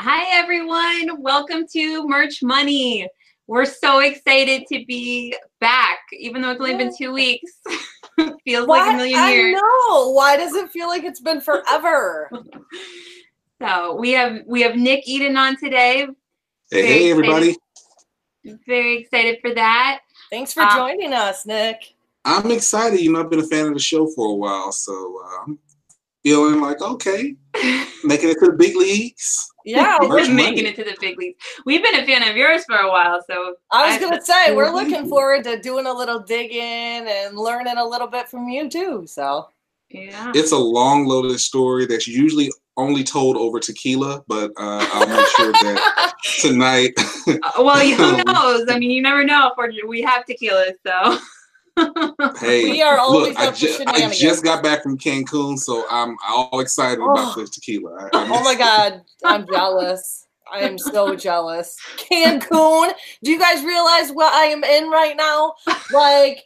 Hi, everyone. Welcome to Merch Money. We're so excited to be back, even though it's only been two weeks. Feels Why- like a million years. I know. Why does it feel like it's been forever? So we have we have Nick Eden on today. Hey, Very hey, everybody. Very excited for that. Thanks for Um, joining us, Nick. I'm excited. You know, I've been a fan of the show for a while, so uh, I'm feeling like, okay, making it to the big leagues. Yeah, We're money. making it to the big leagues. We've been a fan of yours for a while, so I was I- gonna say we're looking forward to doing a little digging and learning a little bit from you too. So yeah. It's a long, loaded story that's usually only told over tequila, but uh, I'll make sure that tonight. Uh, well, who knows? I mean, you never know if we're, we have tequila, so. Hey, We are always look, I, up for ju- I just got back from Cancun, so I'm all excited about Oh. this tequila. I- I'm Oh my god, I'm jealous. I am so jealous. Cancun. Do you guys realize what I am in right now? Like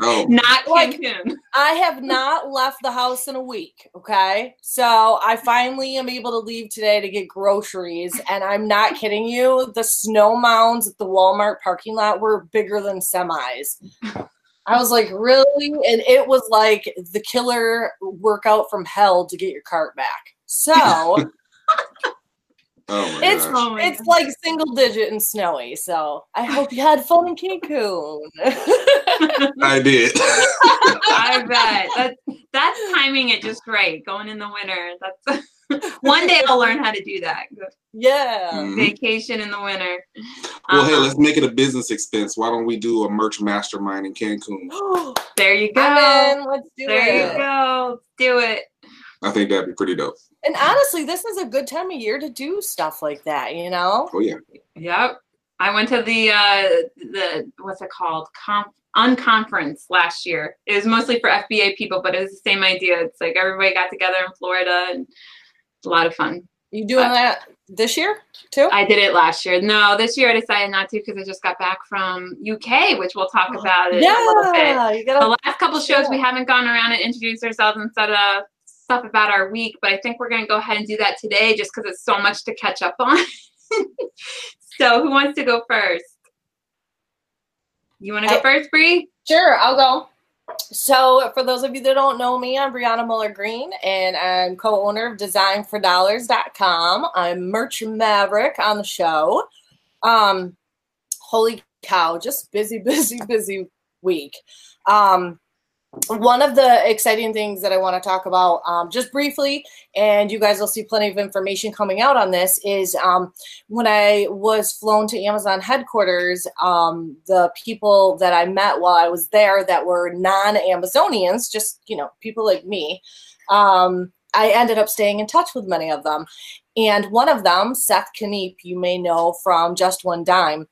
Oh, Not Like- Cancun. I have not left the house in a week. Okay. So I finally am able to leave today to get groceries. And I'm not kidding you. The snow mounds at the Walmart parking lot were bigger than semis. I was like, really? And it was like the killer workout from hell to get your cart back. So oh my it's gosh. Oh my it's like single digit and snowy. So I hope you had fun in Cancun. I did. I bet. That's, that's timing it just right. Going in the winter. That's one day I'll learn how to do that. yeah. Mhm. Vacation in the winter. Well, hey, Um, let's make it a business expense. Why don't we do a merch mastermind in Cancun? there you go. I'm in. Let's do There it. you go. Do it. I think that'd be pretty dope. And honestly, this is a good time of year to do stuff like that, you know? Oh yeah. Yep. I went to the uh the what's it called? Conf- unconference last year. It was mostly for FBA people, but it was the same idea. It's like everybody got together in Florida and it's a lot of fun. You doing Uh, that this year too? I did it last year. No, this year I decided not to because I just got back from UK, which we'll talk about it in a little bit. yeah, you The gotta. last couple shows we haven't gone around and introduced ourselves and said uh, stuff about our week, but I think we're going to go ahead and do that today just because it's so much to catch up on. so, who wants to go first? You want to go first, Bree? Sure, I'll go. So, for those of you that don't know me, I'm Brianna Muller Green, and I'm co-owner of DesignForDollars.com. I'm Merch Maverick on the show. Um, holy cow, just busy, busy, busy week. Um, one of the exciting things that I want to talk about, um, just briefly, and you guys will see plenty of information coming out on this, is um, when I was flown to Amazon headquarters, um, the people that I met while I was there that were non-Amazonians, just you know, people like me, um, I ended up staying in touch with many of them, and one of them, Seth Kniep, you may know from Just One Dime.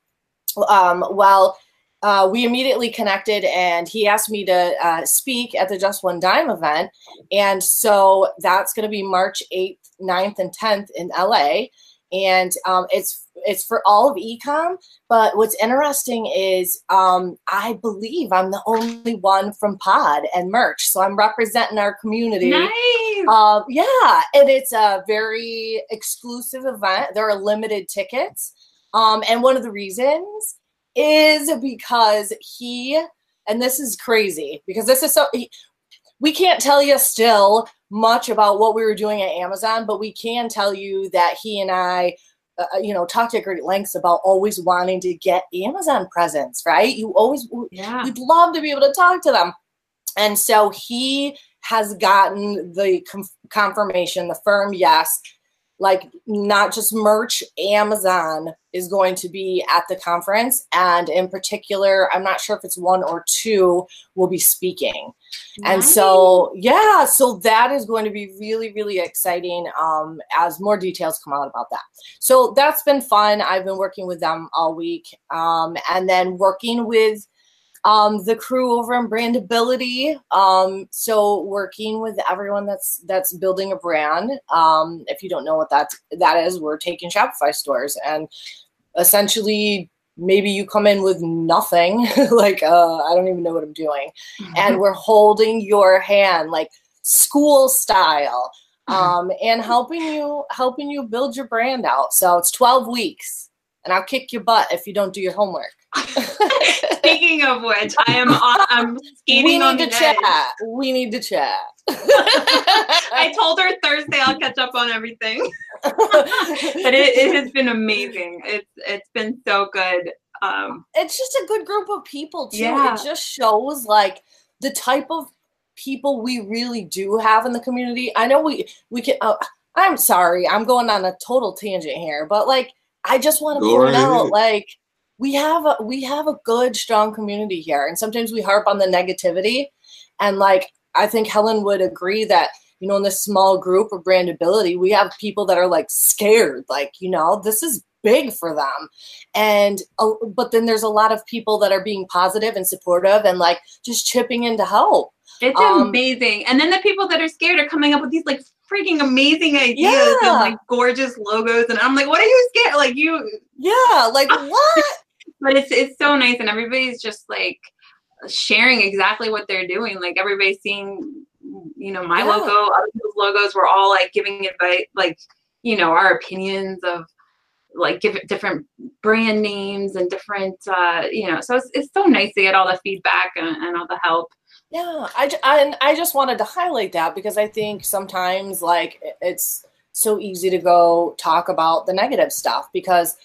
Um, well, uh, we immediately connected, and he asked me to uh, speak at the Just One Dime event, and so that's going to be March eighth, 9th, and tenth in LA and um, it's it's for all of ecom. But what's interesting is um, I believe I'm the only one from Pod and merch, so I'm representing our community. Nice. Um, yeah, and it's a very exclusive event. There are limited tickets, um, and one of the reasons is because he and this is crazy because this is so he, we can't tell you still much about what we were doing at Amazon, but we can tell you that he and I, uh, you know, talked at great lengths about always wanting to get Amazon presence. Right? You always yeah. we'd love to be able to talk to them. And so he has gotten the confirmation, the firm yes, like not just merch, Amazon is going to be at the conference. And in particular, I'm not sure if it's one or two will be speaking. And so, yeah, so that is going to be really, really exciting um, as more details come out about that. So that's been fun. I've been working with them all week. Um, and then working with um, the crew over in Brandability. Um, so working with everyone that's that's building a brand. Um, if you don't know what that that is, we're taking Shopify stores and essentially maybe you come in with nothing like uh, i don't even know what i'm doing and we're holding your hand like school style um, and helping you helping you build your brand out. So it's 12 weeks, and I'll kick your butt if you don't do your homework. Speaking of which, I am on, I'm skating we on need to the chat. edge. We need to chat. I told her Thursday I'll catch up on everything, but it, it has been amazing. It's it's been so good. Um, it's just a good group of people too. Yeah. It just shows like the type of people we really do have in the community. I know we we can. Uh, I'm sorry, I'm going on a total tangent here, but like I just want to point right out ahead. like we have a we have a good strong community here, and sometimes we harp on the negativity, and like I think Helen would agree that you know in this small group of brandability we have people that are like scared, like you know this is big for them and uh, but then there's a lot of people that are being positive and supportive and like just chipping in to help it's Um, amazing. And then the people that are scared are coming up with these like freaking amazing ideas Yeah. and like gorgeous logos. And I'm like, what are you scared? Like you, yeah like what but it's it's so nice and everybody's just like sharing exactly what they're doing. Like everybody's seeing, you know, my Yeah. logo, other people's logos. We're all like giving advice, like you know, our opinions of like give it different brand names and different, uh, you know. So it's it's so nice to get all the feedback and, and all the help. Yeah I, I and i just wanted to highlight that because i think sometimes like it's so easy to go talk about the negative stuff because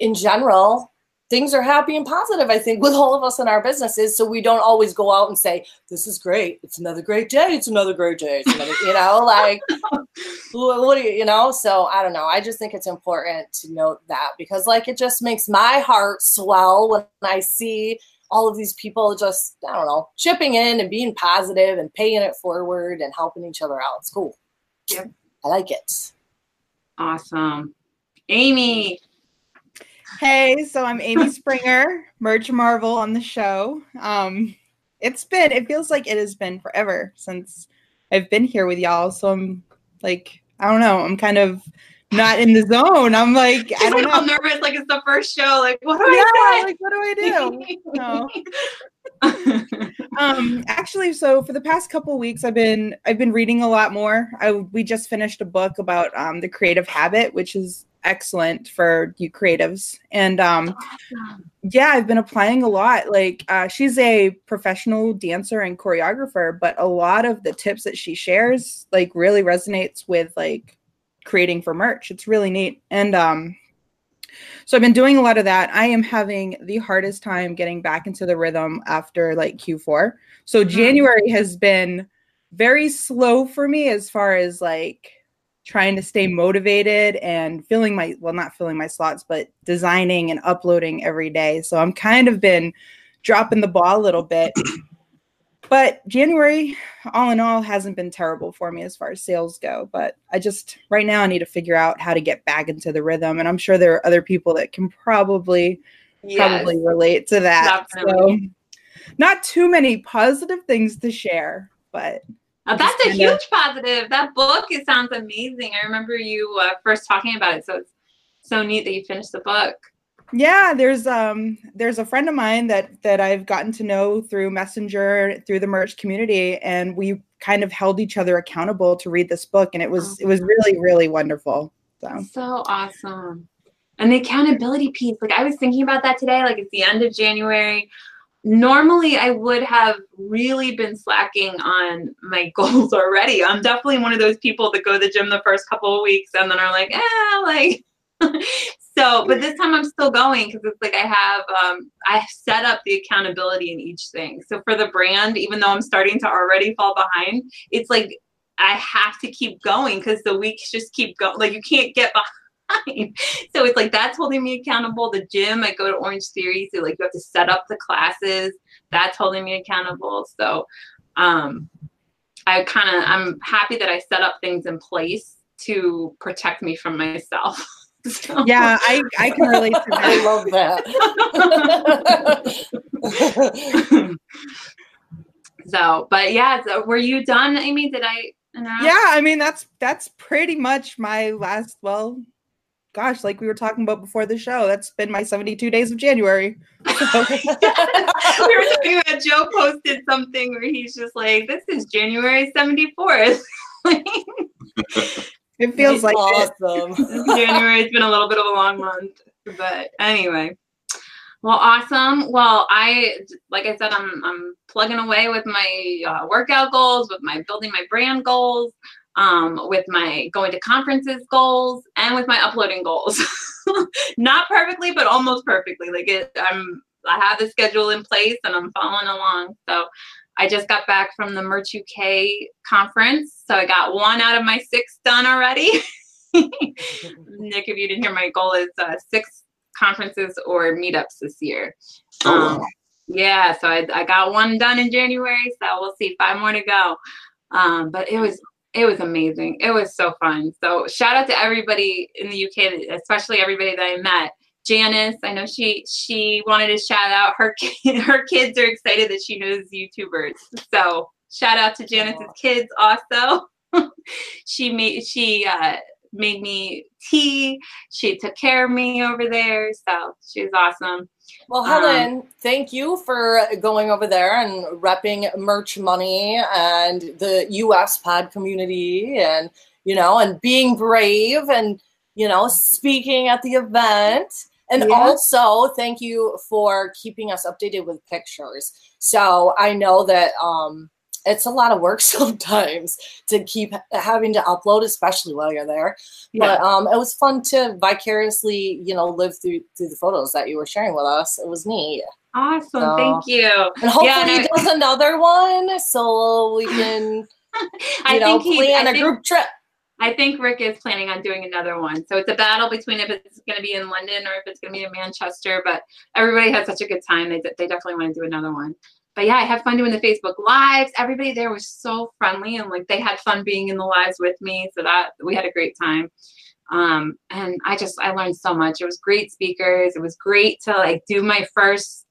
in general things are happy and positive i think with all of us in our businesses. So we don't always go out and say this is great. It's another great day. It's another great day. Another, you know like what, what do you you know? So i don't know. I just think it's important to note that because like it just makes my heart swell when i see all of these people just i don't know chipping in and being positive and paying it forward and helping each other out it's cool Yep. i like it Awesome, Amy. Hey, so I'm Amy Springer, Merch Marvel on the show. Um, it's been, it feels like it has been forever since I've been here with y'all. So I'm like, I don't know, I'm kind of not in the zone. I'm like, I don't like all know. nervous, like it's the first show. Like, what do Yeah, I like, what do I do? No. um actually so for the past couple weeks i've been i've been reading a lot more i we just finished a book about um the creative habit which is excellent for you creatives and um yeah i've been applying a lot like uh, she's a professional dancer and choreographer but a lot of the tips that she shares like really resonates with like creating for merch it's really neat and um so I've been doing a lot of that. I am having the hardest time getting back into the rhythm after like Q4. So January has been very slow for me as far as like trying to stay motivated and filling my well not filling my slots but designing and uploading every day. So I'm kind of been dropping the ball a little bit. But January all in all hasn't been terrible for me as far as sales go but i just right now i need to figure out how to get back into the rhythm and i'm sure there are other people that can probably probably relate to that definitely. so not too many positive things to share but Now, that's a kinda- huge positive. That book, it sounds amazing. I remember you uh, first talking about it, so it's so neat that you finished the book. Yeah there's um there's a friend of mine that that i've gotten to know through messenger through the merch community and we kind of held each other accountable to read this book and it was it was really really wonderful so So awesome. And the accountability piece, like I was thinking about that today, like it's the end of January. Normally, I would have really been slacking on my goals already. I'm definitely one of those people that go to the gym the first couple of weeks and then are like, eh, like. so, but this time I'm still going because it's like I have, um, I set up the accountability in each thing. So for the brand, even though I'm starting to already fall behind, it's like I have to keep going because the weeks just keep going. Like you can't get behind. So it's like that's holding me accountable. The gym, I go to Orange Theory, so like you have to set up the classes. That's holding me accountable. So um I kind of I'm happy that I set up things in place to protect me from myself. So- yeah i i can relate to that i love that so, but yeah, so were you done, Amy? Did I? interrupt? yeah i mean that's that's pretty much my last well gosh like we were talking about before the show that's been my 72 days of january So- we were talking about Joe posted something where he's just like, "This is January seventy fourth. It feels like it. awesome. January's been a little bit of a long month, but anyway. Well, awesome. Well, I like I said, I'm I'm plugging away with my uh, workout goals, with my building my brand goals, um, with my going to conferences goals, and with my uploading goals. Not perfectly, but almost perfectly. Like it, I'm I have the schedule in place and I'm following along. So I just got back from the Merch UK conference, so I got one out of my six done already. Nick, if you didn't hear, my goal is uh, six conferences or meetups this year. Oh, Um, yeah, so I, I got one done in January, so we'll see five more to go. Um, but it was it was amazing. It was so fun. So shout out to everybody in the UK, especially everybody that I met. Janice, I know she she wanted to shout out her her kids are excited that she knows YouTubers. So shout out to Janice's kids also. she made she uh, made me tea. She took care of me over there. So she was awesome. Well, Um, Helen, thank you for going over there and repping merch money and the US pod community and, you know, and being brave and, you know, speaking at the event. And Yeah. also, thank you for keeping us updated with pictures. So I know that um, it's a lot of work sometimes to keep having to upload, especially while you're there. Yeah. But um, it was fun to vicariously, you know, live through through the photos that you were sharing with us. It was neat, Awesome. So- Thank you. and hopefully Yeah, he does another one so we can, you I know, think he, plan I a think, group trip. I think Rick is planning on doing another one. So it's a battle between if it's going to be in London or if it's going to be in Manchester. But everybody had such a good time. They, they definitely want to do another one. But yeah, I had fun doing the Facebook lives. Everybody there was so friendly and like they had fun being in the lives with me. So that we had a great time. Um, and I just I learned so much. It was great speakers. It was great to like do my first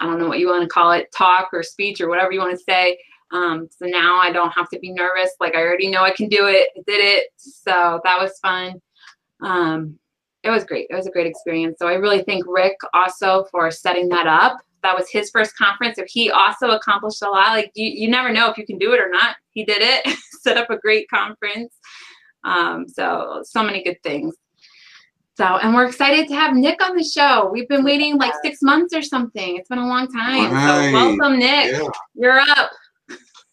I don't know what you want to call it, talk or speech or whatever you want to say. Um, so now I don't have to be nervous. Like I already know I can do it. I did it. So that was fun. Um, it was great. It was a great experience. So I really thank Rick also for setting that up. That was his first conference. If he also accomplished a lot, like you, you never know if you can do it or not. He did it, set up a great conference. Um, so so many good things. So and we're excited to have Nick on the show. We've been waiting like six months or something. It's been a long time. Right. So welcome, Nick. Yeah. You're up.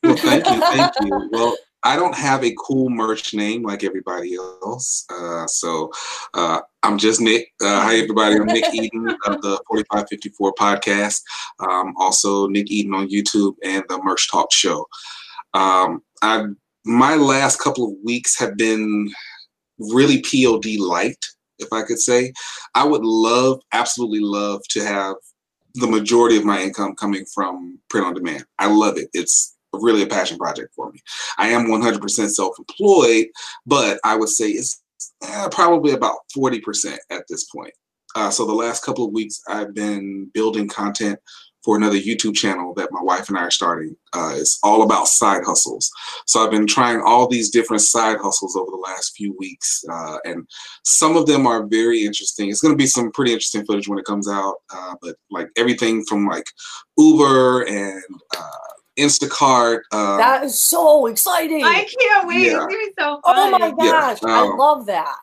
Well, thank you, thank you. Well, I don't have a cool merch name like everybody else, uh, so uh, I'm just Nick. Uh, hi, everybody. I'm Nick Eden of the 4554 podcast. Um, also, Nick Eden on YouTube and the Merch Talk Show. Um, I my last couple of weeks have been really POD light, if I could say. I would love, absolutely love, to have the majority of my income coming from print on demand. I love it. It's really a passion project for me. I am 100% self-employed, but I would say it's eh, probably about 40% at this point. Uh, so the last couple of weeks, I've been building content for another YouTube channel that my wife and I are starting. Uh, it's all about side hustles. So I've been trying all these different side hustles over the last few weeks, uh, and some of them are very interesting. It's going to be some pretty interesting footage when it comes out, uh, but like everything from like Uber and uh, Instacart. Uh, That is so exciting. I can't wait. Yeah. It's gonna be so fun. oh my Yeah, gosh, I um, love that.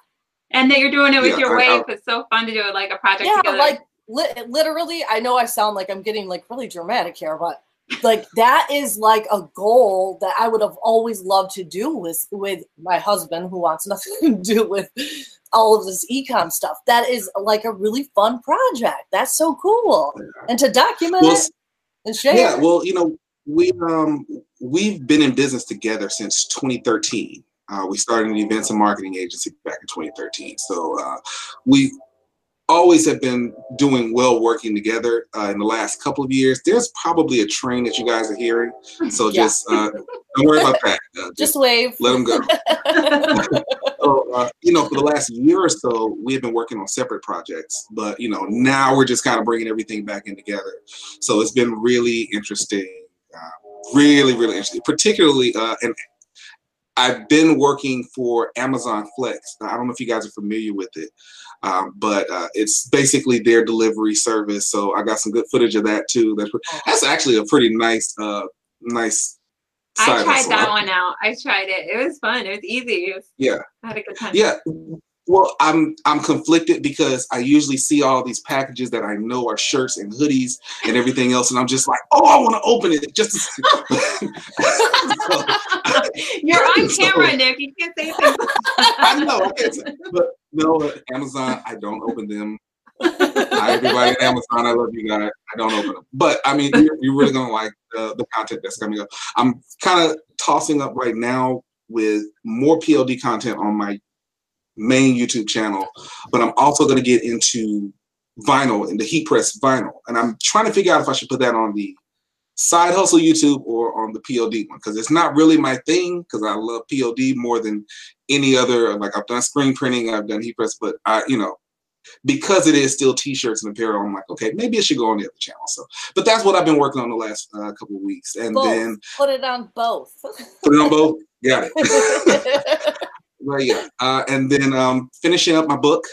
And that you're doing it with Yeah, your I- I- wife. It's so fun to do it like a project Yeah, together. like li- literally, I know I sound like I'm getting like really dramatic here, but like that is like a goal that I would have always loved to do with with my husband who wants nothing to do with all of this ecom stuff. That is like a really fun project. That's so cool. And to document well, it and share. Yeah, well, you know, we um we've been in business together since 2013. Uh, we started an events and marketing agency back in 2013. So uh, we always have been doing well working together. Uh, in the last couple of years, there's probably a train that you guys are hearing. So Yeah. just uh, don't worry about that. Uh, just Just wave. let them go. So, uh, you know, for the last year or so, we have been working on separate projects, but you know, now we're just kind of bringing everything back in together. So it's been really interesting, really, really interesting. Particularly, uh, and I've been working for Amazon Flex. I don't know if you guys are familiar with it, um, but uh, it's basically their delivery service. So I got some good footage of that too. That's that's actually a pretty nice, uh, nice I tried that one out. I tried it. It was fun. It was easy. It was, yeah. I had a good time. Yeah. Well, I'm I'm conflicted because I usually see all these packages that I know are shirts and hoodies and everything else, and I'm just like, oh, I want to open it just. To so, You're on camera, so, Nick. You can't say things. I know, but no, Amazon, I don't open them. Hi, everybody at Amazon, I love you guys. I don't open them, but I mean, you're, you're really gonna like the, the content that's coming up. I'm kind of tossing up right now with more POD content on my main YouTube channel, but I'm also going to get into vinyl and the heat press vinyl. And I'm trying to figure out if I should put that on the side hustle YouTube or on the POD one because it's not really my thing because I love POD more than any other. Like I've done screen printing, I've done heat press, but I, you know, because it is still t-shirts and apparel, I'm like, okay, maybe it should go on the other channel. So, but that's what I've been working on the last uh, couple of weeks, and both. then put it on both. put it on both. Got it. Well, yeah, uh, and then um, finishing up my book.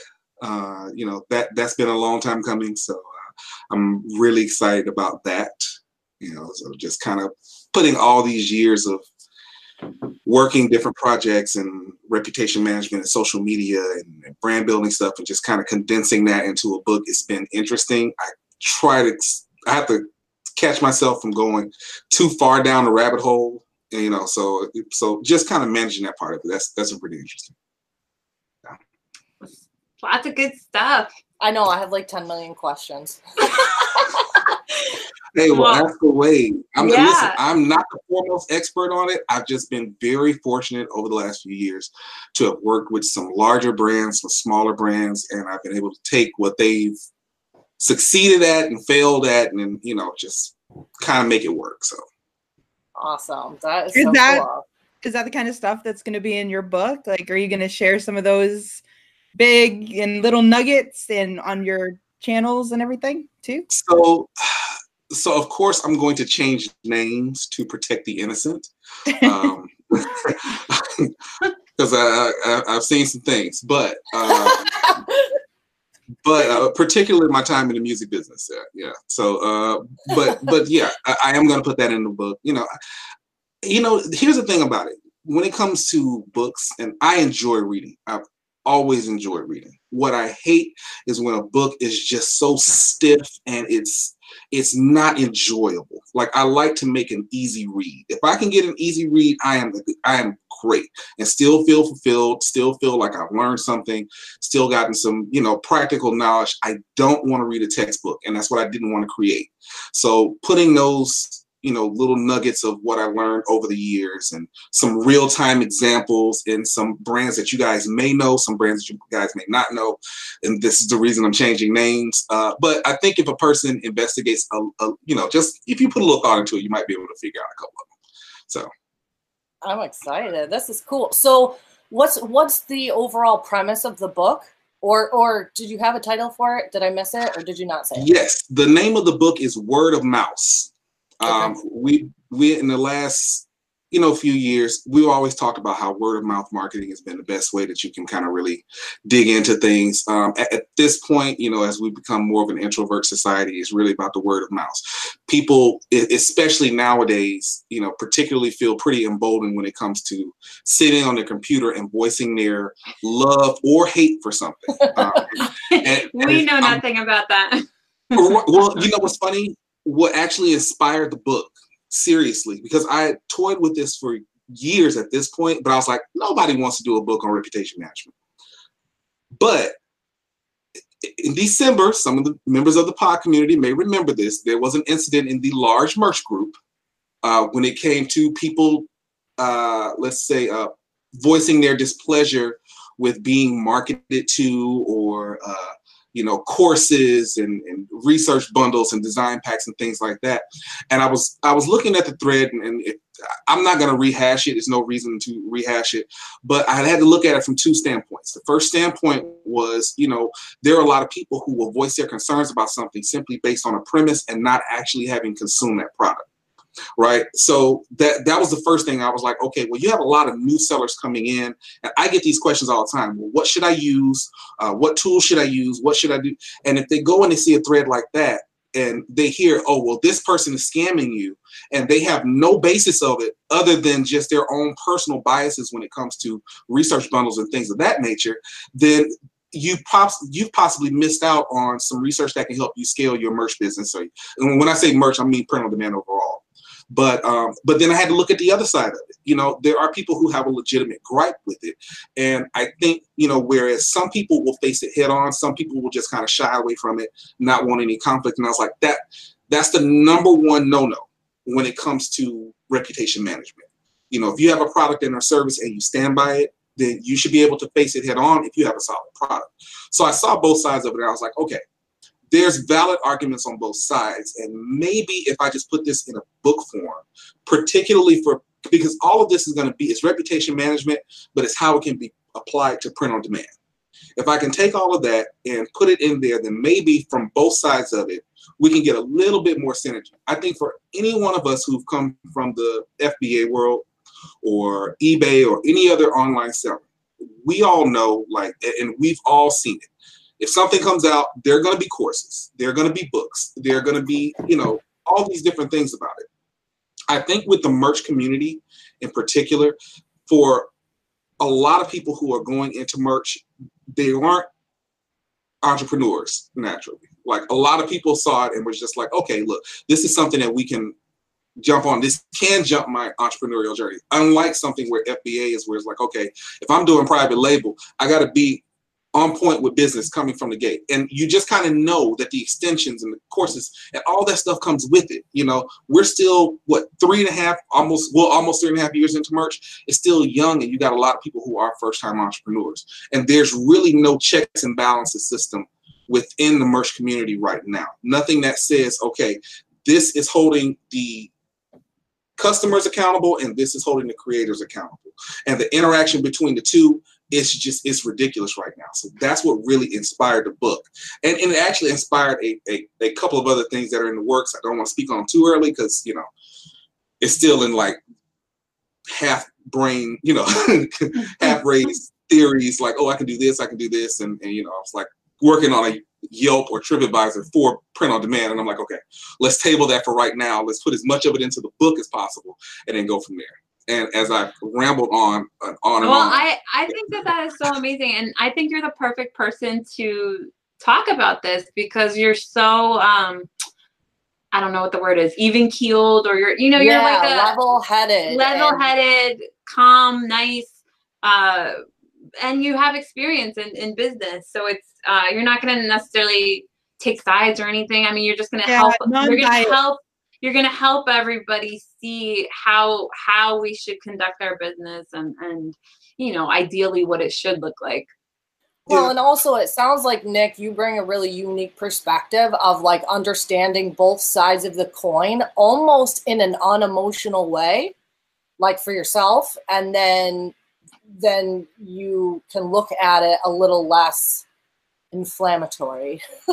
Uh, you know that that's been a long time coming, so uh, I'm really excited about that. You know, so just kind of putting all these years of working different projects and reputation management and social media and, and brand building stuff, and just kind of condensing that into a book. It's been interesting. I try to, I have to catch myself from going too far down the rabbit hole you know, so so just kind of managing that part of it. That's that's pretty interesting. Yeah. Lots of good stuff. I know. I have like 10 million questions. hey, well, well, ask away. I'm yeah. listen. I'm not the foremost expert on it. I've just been very fortunate over the last few years to have worked with some larger brands, some smaller brands, and I've been able to take what they've succeeded at and failed at, and you know, just kind of make it work. So awesome. That is, is so that cool. is that the kind of stuff that's going to be in your book? Like, are you going to share some of those big and little nuggets and on your channels and everything too? So, so of course, I'm going to change names to protect the innocent. Um, because I, I, have seen some things, but uh, but uh, particularly my time in the music business. Yeah, yeah. So, uh, but but yeah, I, I am going to put that in the book. You know, you know. Here's the thing about it. When it comes to books, and I enjoy reading. I've always enjoyed reading. What I hate is when a book is just so stiff and it's it's not enjoyable. Like I like to make an easy read. If I can get an easy read, I am I am great and still feel fulfilled, still feel like I've learned something, still gotten some, you know, practical knowledge. I don't want to read a textbook and that's what I didn't want to create. So putting those you know little nuggets of what I learned over the years and some real time examples and some brands that you guys may know, some brands that you guys may not know, and this is the reason I'm changing names. Uh, but I think if a person investigates, a, a, you know, just if you put a little thought into it, you might be able to figure out a couple of them. So I'm excited. This is cool. So what's what's the overall premise of the book? Or or did you have a title for it? Did I miss it or did you not say it? Yes. The name of the book is Word of Mouse. Um, okay. We we in the last you know few years we've always talked about how word of mouth marketing has been the best way that you can kind of really dig into things. Um, at, at, this point, you know, as we become more of an introvert society, it's really about the word of mouth. People, especially nowadays, you know, particularly feel pretty emboldened when it comes to sitting on the computer and voicing their love or hate for something. Um, and, we and know nothing about that. well, you know what's funny? What actually inspired the book seriously because I toyed with this for years at this point, but I was like, nobody wants to do a book on reputation management. But in December, some of the members of the pod community may remember this. There was an incident in the large merch group uh, when it came to people, uh, let's say, uh, voicing their displeasure with being marketed to or uh, you know courses and, and, research bundles and design packs and things like that. And i was i was looking at the thread and, and it, i'm not going to rehash it. There's no reason to rehash it. But i had to look at it from two standpoints. The first standpoint was you know there are a lot of people who will voice their concerns about something simply based on a premise and not actually having consumed that product right? So that that was the first thing I was like, okay, well, you have a lot of new sellers coming in, and I get these questions all the time. Well, what should I use? Uh, what tools should I use? What should I do? And if they go in and see a thread like that, and they hear, oh, well, this person is scamming you, and they have no basis of it other than just their own personal biases when it comes to research bundles and things of that nature, then you pops you've possibly missed out on some research that can help you scale your merch business. So, and when I say merch, I mean print on demand overall. But um, but then I had to look at the other side of it. You know, there are people who have a legitimate gripe with it, and I think you know, whereas some people will face it head on, some people will just kind of shy away from it, not want any conflict. And I was like, that that's the number one no no when it comes to reputation management. You know, if you have a product and a service and you stand by it, then you should be able to face it head on if you have a solid product. So I saw both sides of it. And I was like, okay, there's valid arguments on both sides. And maybe if I just put this in a book form, particularly for because all of this is going to be it's reputation management, but it's how it can be applied to print on demand. If I can take all of that and put it in there, then maybe from both sides of it, we can get a little bit more synergy. I think for any one of us who've come from the FBA world or eBay or any other online seller, we all know, like, and we've all seen it if something comes out, there are going to be courses, there are going to be books, there are going to be, you know, all these different things about it. I think with the merch community in particular, for a lot of people who are going into merch, they aren't entrepreneurs naturally. Like a lot of people saw it and was just like, okay, look, this is something that we can jump on. This can jump my entrepreneurial journey. Unlike something where FBA is where it's like, okay, if I'm doing private label, I got to be on point with business coming from the gate. And you just kind of know that the extensions and the courses and all that stuff comes with it. You know, we're still what three and a half, almost well, almost three and a half years into merch. It's still young, and you got a lot of people who are first time entrepreneurs. And there's really no checks and balances system within the merch community right now. Nothing that says, okay, this is holding the customers accountable and this is holding the creators accountable. And the interaction between the two it's just it's ridiculous right now. So that's what really inspired the book, and, and it actually inspired a, a, a couple of other things that are in the works. I don't want to speak on too early because you know it's still in like half brain, you know, half raised theories like, oh, I can do this, I can do this, and and you know, I was like working on a Yelp or TripAdvisor for print on demand, and I'm like, okay, let's table that for right now. Let's put as much of it into the book as possible, and then go from there and as I rambled on and on and well, on. I I think that that is so amazing, and I think you're the perfect person to talk about this because you're so um I don't know what the word is, even keeled, or you're you know you're yeah, like a level headed, level headed, calm, nice, uh, and you have experience in in business, so it's uh, you're not going to necessarily take sides or anything. I mean, you're just going to yeah, help. You're going to help you're going to help everybody see how how we should conduct our business and and you know ideally what it should look like. Well and also it sounds like nick you bring a really unique perspective of like understanding both sides of the coin almost in an unemotional way like for yourself and then then you can look at it a little less inflammatory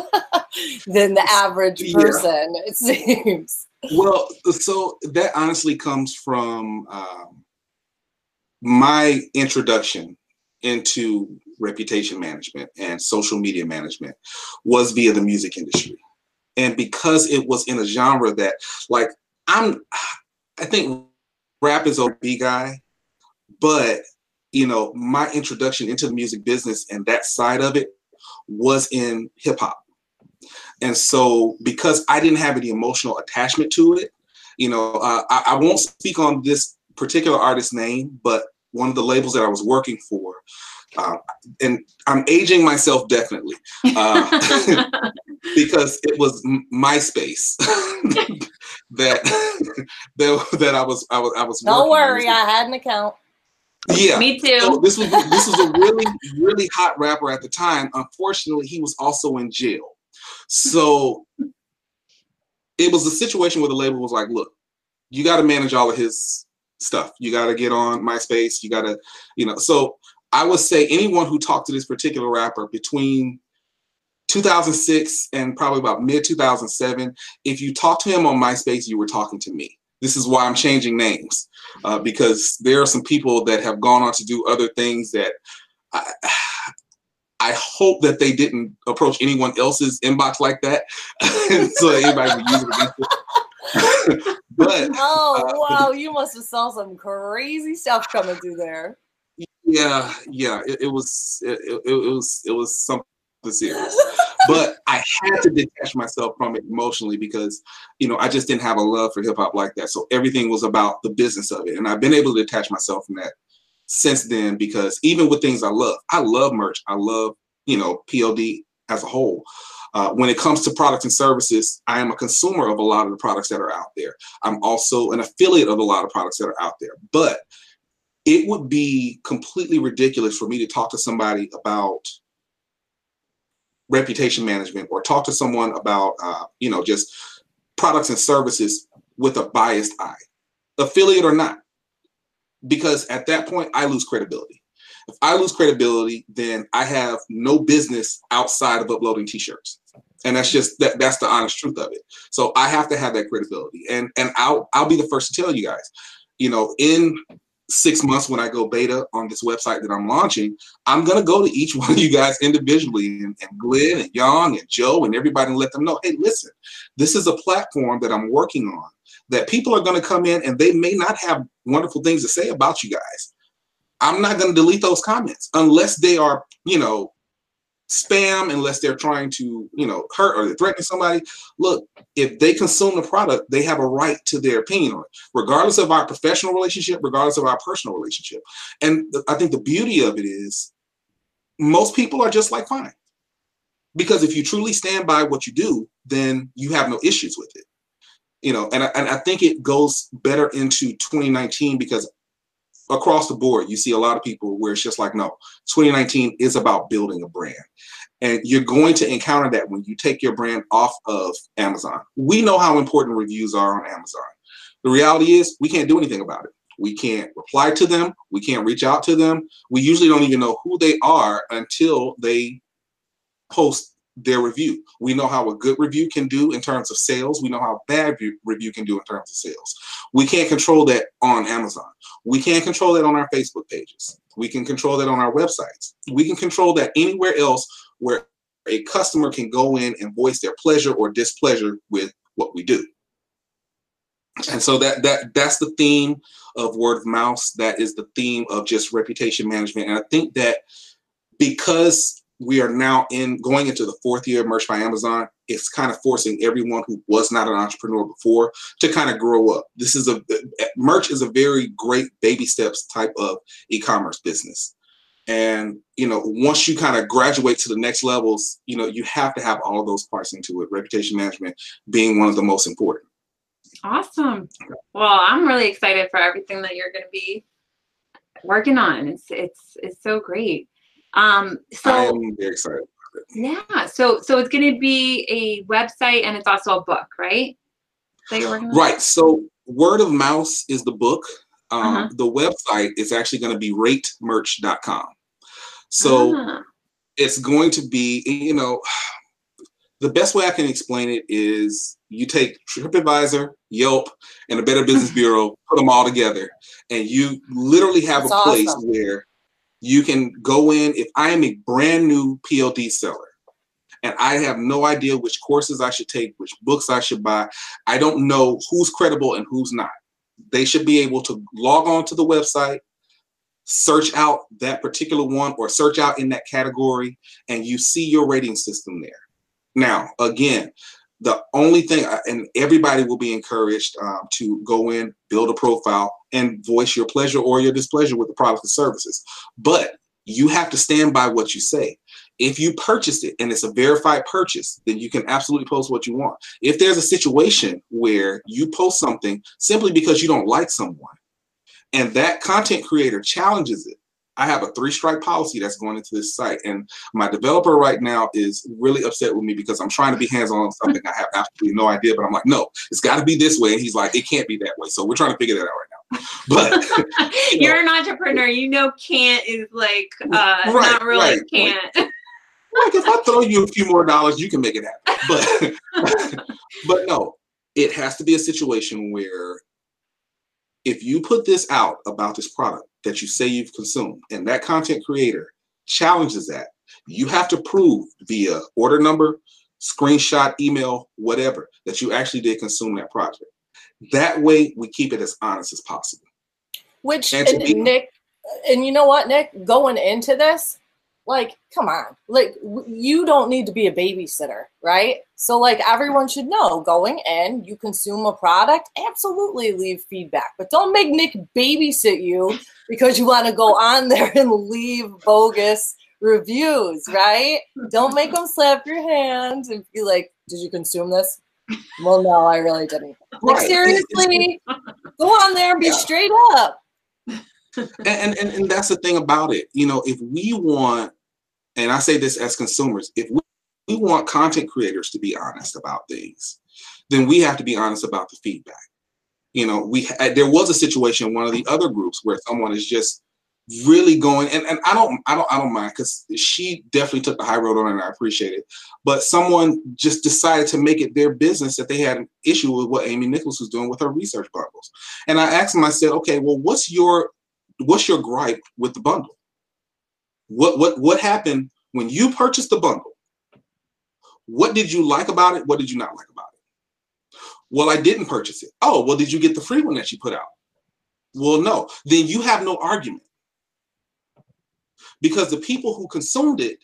than the average person yeah. it seems well, so that honestly comes from um, my introduction into reputation management and social media management was via the music industry. And because it was in a genre that, like, I'm, I think rap is a B guy, but, you know, my introduction into the music business and that side of it was in hip hop. And so, because I didn't have any emotional attachment to it, you know, uh, I, I, won't speak on this particular artist's name, but one of the labels that I was working for, uh, and I'm aging myself definitely uh, because it was MySpace that that that I was I was I was. Don't worry, I had an account. Yeah, me too. So this was this was a really really hot rapper at the time. Unfortunately, he was also in jail. So it was a situation where the label was like, look, you got to manage all of his stuff. You got to get on MySpace. You got to, you know. So I would say anyone who talked to this particular rapper between 2006 and probably about mid 2007, if you talked to him on MySpace, you were talking to me. This is why I'm changing names uh, because there are some people that have gone on to do other things that I, I hope that they didn't approach anyone else's inbox like that, so anybody would use it against it. but oh uh, wow, you must have saw some crazy stuff coming through there. Yeah, yeah, it, it was it, it, it was it was something serious. But I had to detach myself from it emotionally because, you know, I just didn't have a love for hip hop like that. So everything was about the business of it. And I've been able to detach myself from that since then because even with things I love, I love merch. I love, you know, POD as a whole. Uh, when it comes to products and services, I am a consumer of a lot of the products that are out there. I'm also an affiliate of a lot of products that are out there. But it would be completely ridiculous for me to talk to somebody about reputation management or talk to someone about uh, you know just products and services with a biased eye affiliate or not. Because at that point i lose credibility. If i lose credibility then i have no business outside of uploading t-shirts. And that's just that that's the honest truth of it. So i have to have that credibility. And and i'll i'll be the first to tell you guys you know in six months when I go beta on this website that I'm launching, I'm gonna go to each one of you guys individually and, and Glenn and Young and Joe and everybody and let them know, hey, listen, this is a platform that I'm working on that people are gonna come in and they may not have wonderful things to say about you guys. I'm not gonna delete those comments unless they are, you know, spam unless they're trying to, you know, hurt or they're threatening somebody. Look, if they consume the product, they have a right to their opinion on it, regardless of our professional relationship, regardless of our personal relationship. And I think the beauty of it is most people are just like fine. Because if you truly stand by what you do, then you have no issues with it. You know, and I, and I think it goes better into 2019 because across the board, you see a lot of people where it's just like, no, 2019 is about building a brand. And you're going to encounter that when you take your brand off of Amazon. We know how important reviews are on Amazon. The reality is, we can't do anything about it. We can't reply to them. We can't reach out to them. We usually don't even know who they are until they post their review. We know how a good review can do in terms of sales. We know how bad review can do in terms of sales. We can't control that on Amazon. We can't control that on our Facebook pages. We can control that on our websites. We can control that anywhere else where a customer can go in and voice their pleasure or displeasure with what we do. And so that that that's the theme of word of mouth. That is the theme of just reputation management. And I think that because we are now in going into the fourth year of Merch by Amazon. It's kind of forcing everyone who was not an entrepreneur before to kind of grow up. This is a merch is a very great baby steps type of e-commerce business. And you know, once you kind of graduate to the next levels, you know, you have to have all those parts into it. Reputation management being one of the most important. Awesome. Well, I'm really excited for everything that you're going to be working on. It's it's it's so great. Um, so I'm very excited. Yeah. So so it's going to be a website and it's also a book, right? That you're working on? Right. So Word of Mouth is the book. Um, uh-huh. The website is actually going to be ratemerch.com. So uh-huh. it's going to be, you know, the best way I can explain it is you take TripAdvisor, Yelp, and the Better Business Bureau, put them all together, and you literally have That's a place awesome. where you can go in. If I am a brand new POD seller and I have no idea which courses I should take, which books I should buy, I don't know who's credible and who's not. They should be able to log on to the website, search out that particular one or search out in that category, and you see your rating system there. Now, again, the only thing, and everybody will be encouraged um, to go in, build a profile, and voice your pleasure or your displeasure with the product and services. But you have to stand by what you say. If you purchased it and it's a verified purchase, then you can absolutely post what you want. If there's a situation where you post something simply because you don't like someone and that content creator challenges it, I have a three strike policy that's going into this site. And my developer right now is really upset with me because I'm trying to be hands on something I have absolutely no idea. But I'm like, no, it's got to be this way. And he's like, it can't be that way. So we're trying to figure that out right now. But you are an entrepreneur. You know, can't is like uh, right, not really right. can't. Like, like if I throw you a few more dollars, you can make it happen. But but no, it has to be a situation where if you put this out about this product that you say you've consumed and that content creator challenges that, You have to prove via order number, screenshot, email, whatever, that you actually did consume that project. That way, we keep it as honest as possible. Which, and, and Nick, and you know what, Nick, going into this, like, come on, like, you don't need to be a babysitter, right? So, like, everyone should know going in, you consume a product, absolutely leave feedback, but don't make Nick babysit you because you want to go on there and leave bogus reviews, right? Don't make them slap your hands and be like, did you consume this? Well, no, I really didn't. Like, seriously, go on there and be yeah. straight up. And, and and that's the thing about it. You know, if we want, and I say this as consumers, if we, we want content creators to be honest about things, then we have to be honest about the feedback. You know, we there was a situation in one of the other groups where someone is just really going and, and I don't I don't I don't mind because she definitely took the high road on it and I appreciate it. But someone just decided to make it their business that they had an issue with what Amy Nichols was doing with her research bundles. And I asked them, I said, okay, well, what's your what's your gripe with the bundle? What what what happened when you purchased the bundle? What did you like about it? What did you not like about it? Well, I didn't purchase it. Oh, well, did you get the free one that she put out? Well, no. Then you have no argument because the people who consumed it,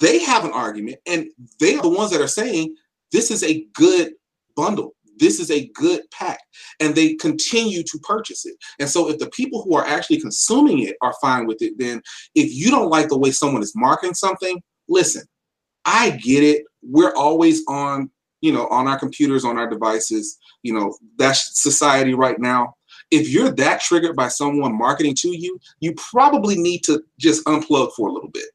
they have an argument and they are the ones that are saying this is a good bundle. This is a good pack. And they continue to purchase it. And so if the people who are actually consuming it are fine with it, then if you don't like the way someone is marketing something, listen, I get it. We're always on, you know, on our computers, on our devices. You know, that's society right now if you're that triggered by someone marketing to you, you probably need to just unplug for a little bit.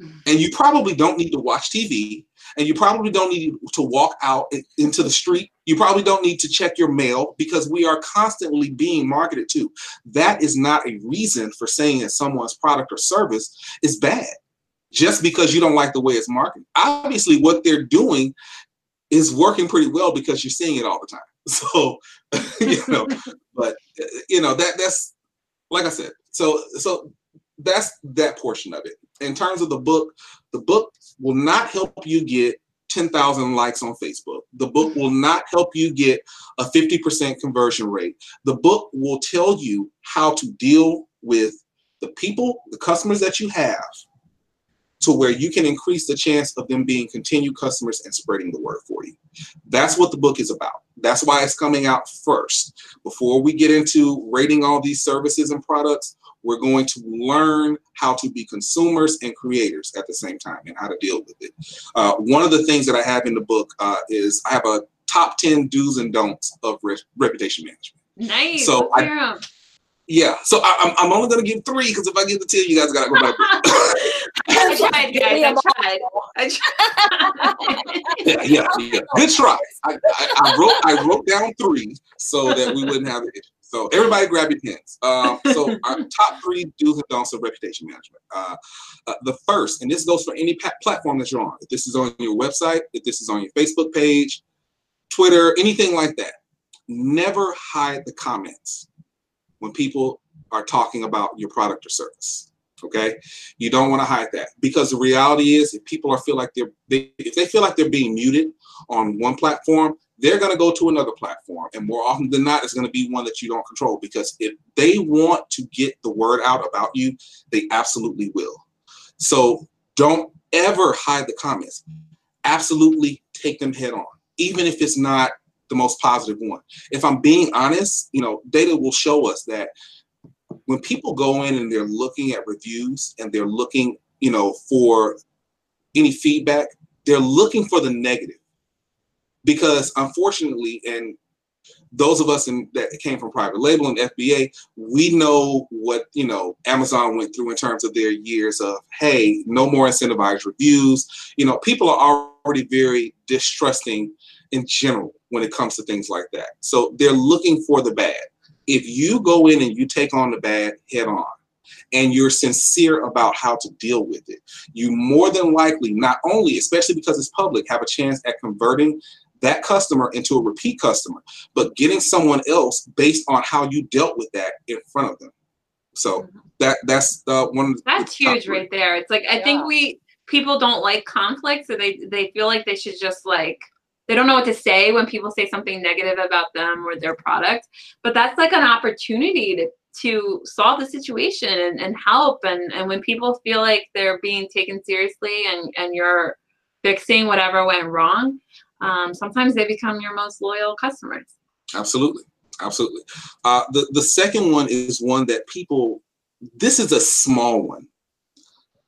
Mm-hmm. And you probably don't need to watch TV, and you probably don't need to walk out into the street. You probably don't need to check your mail because we are constantly being marketed to. That is not a reason for saying that someone's product or service is bad just because you don't like the way it's marketed. Obviously, what they're doing is working pretty well because you're seeing it all the time. So, you know, but you know that that's like I said. So so that's that portion of it. In terms of the book, the book will not help you get 10,000 likes on Facebook. The book will not help you get a 50% conversion rate. The book will tell you how to deal with the people, the customers that you have, to where you can increase the chance of them being continued customers and spreading the word for you. That's what the book is about. That's why it's coming out first. Before we get into rating all these services and products, we're going to learn how to be consumers and creators at the same time and how to deal with it. Uh, one of the things that I have in the book uh, is I have a top 10 do's and don'ts of re- reputation management. Nice. So I, yeah, so I, am I'm, I'm only gonna give three because if I give the ten, you guys gotta go back. I tried, guys. I tried. I tried. yeah, yeah, yeah. Good try. I, I, I, wrote I wrote down three so that we wouldn't have it. So everybody grab your pens. Um, so our top three do's and don'ts of reputation management. Uh, uh, the first, and this goes for any pa- platform that you're on. If this is on your website, if this is on your Facebook page, Twitter, anything like that, never hide the comments when people are talking about your product or service. Okay, you don't want to hide that because the reality is, if people are feel like they're they, if they feel like they're being muted on one platform, they're going to go to another platform, and more often than not, it's going to be one that you don't control. Because if they want to get the word out about you, they absolutely will. So don't ever hide the comments. Absolutely take them head on, even if it's not the most positive one. If I'm being honest, you know, data will show us that when people go in and they're looking at reviews and they're looking, you know, for any feedback, they're looking for the negative. Because unfortunately, and those of us in, that came from private label and FBA, we know what you know Amazon went through in terms of their years of hey, no more incentivized reviews. You know, people are already very distrusting in general when it comes to things like that. So they're looking for the bad. If you go in and you take on the bad head on, and you're sincere about how to deal with it, you more than likely, not only, especially because it's public, have a chance at converting that customer into a repeat customer, but getting someone else based on how you dealt with that in front of them. So mm-hmm. that that's uh, one. That's huge right there. It's like I yeah. think we people don't like conflict, so they they feel like they should just like they don't know what to say when people say something negative about them or their product. But that's like an opportunity to to solve the situation and, and help and, and when people feel like they're being taken seriously and, and you're fixing whatever went wrong, um, sometimes they become your most loyal customers. Absolutely. Absolutely. Uh, the, the second one is one that people, this is a small one.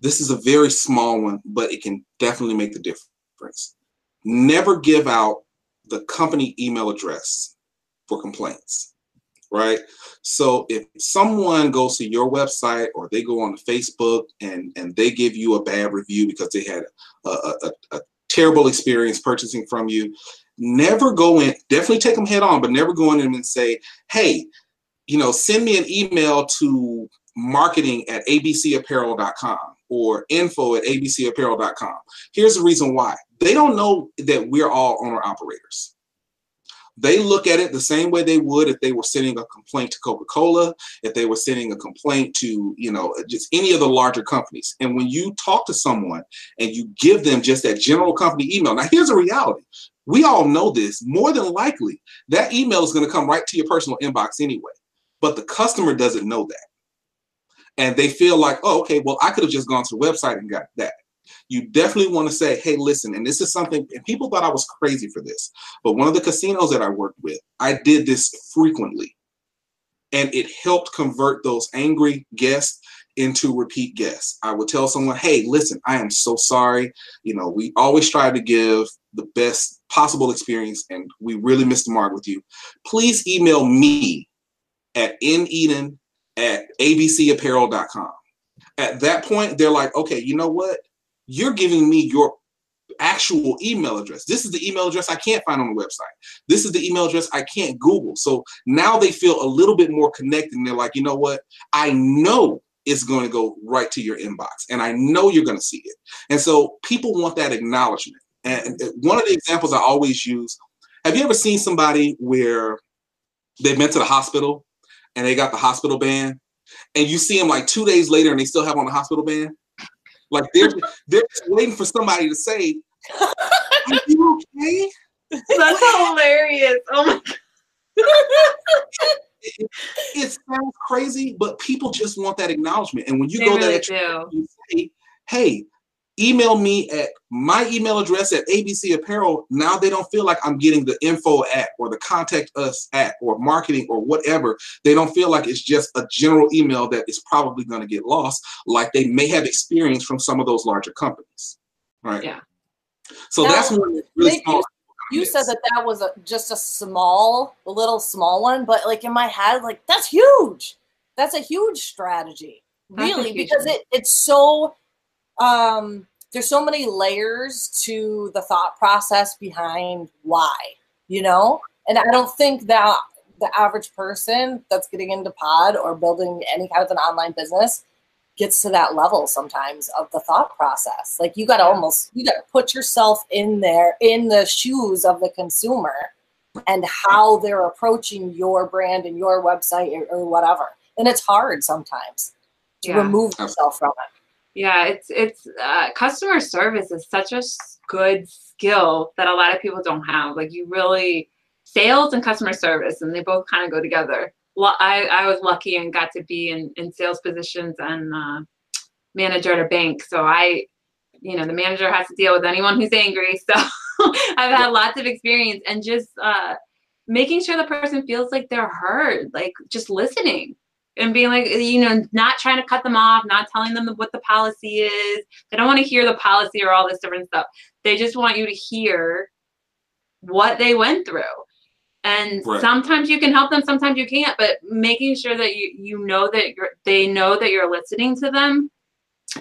This is a very small one, but it can definitely make the difference. Never give out the company email address for complaints, right? So if someone goes to your website or they go on Facebook and, and they give you a bad review because they had a, a, a terrible experience purchasing from you, never go in, definitely take them head on, but never go in and say, hey, you know, send me an email to marketing at abcapparel.com or info at abcapparel.com. Here's the reason why. They don't know that we're all owner operators. They look at it the same way they would if they were sending a complaint to Coca-Cola, if they were sending a complaint to, you know, just any of the larger companies. And when you talk to someone and you give them just that general company email, now here's a reality. We all know this. More than likely, that email is going to come right to your personal inbox anyway. But the customer doesn't know that. And they feel like, oh, okay, well, I could have just gone to the website and got that you definitely want to say, hey, listen, and this is something, and people thought I was crazy for this, but one of the casinos that I worked with, I did this frequently. And it helped convert those angry guests into repeat guests. I would tell someone, hey, listen, I am so sorry. You know, we always try to give the best possible experience, and we really missed the mark with you. Please email me at neden at abcapparel.com. At that point, they're like, okay, you know what? You're giving me your actual email address. This is the email address I can't find on the website. This is the email address I can't Google. So now they feel a little bit more connected and they're like, you know what? I know it's going to go right to your inbox and I know you're going to see it. And so people want that acknowledgement. And one of the examples I always use have you ever seen somebody where they've been to the hospital and they got the hospital band and you see them like two days later and they still have on the hospital band? Like they're they're waiting for somebody to say, "Are you okay?" That's hilarious. Oh my god. It, it, sounds crazy, but people just want that acknowledgement. And when you they go really there, you say, "Hey, email me at my email address at ABC Apparel. Now they don't feel like I'm getting the info at or the contact us at or marketing or whatever. They don't feel like it's just a general email that is probably going to get lost, like they may have experienced from some of those larger companies. Right. Yeah. So now, that's one really small. You, you said that that was a, just a small, a little small one, but like in my head, like that's huge. That's a huge strategy, really, because it, it's so um, there's so many layers to the thought process behind why, you know? And I don't think that the average person that's getting into POD or building any kind of an online business gets to that level sometimes of the thought process. Like you got to almost you got to put yourself in there in the shoes of the consumer and how they're approaching your brand and your website or, or whatever. And it's hard sometimes to yeah. remove yourself from it yeah it's it's uh, customer service is such a good skill that a lot of people don't have. Like you really sales and customer service and they both kind of go together. I, I was lucky and got to be in, in sales positions and uh, manager at a bank. So i you know the manager has to deal with anyone who's angry. So i've had lots of experience and just uh, making sure the person feels like they're heard like just listening and being like, you know, not trying to cut them off, not telling them what the policy is. They don't want to hear the policy or all this different stuff. They just want you to hear what they went through. And right. sometimes you can help them, sometimes you can't, but making sure that you you know that you're they know that you're listening to them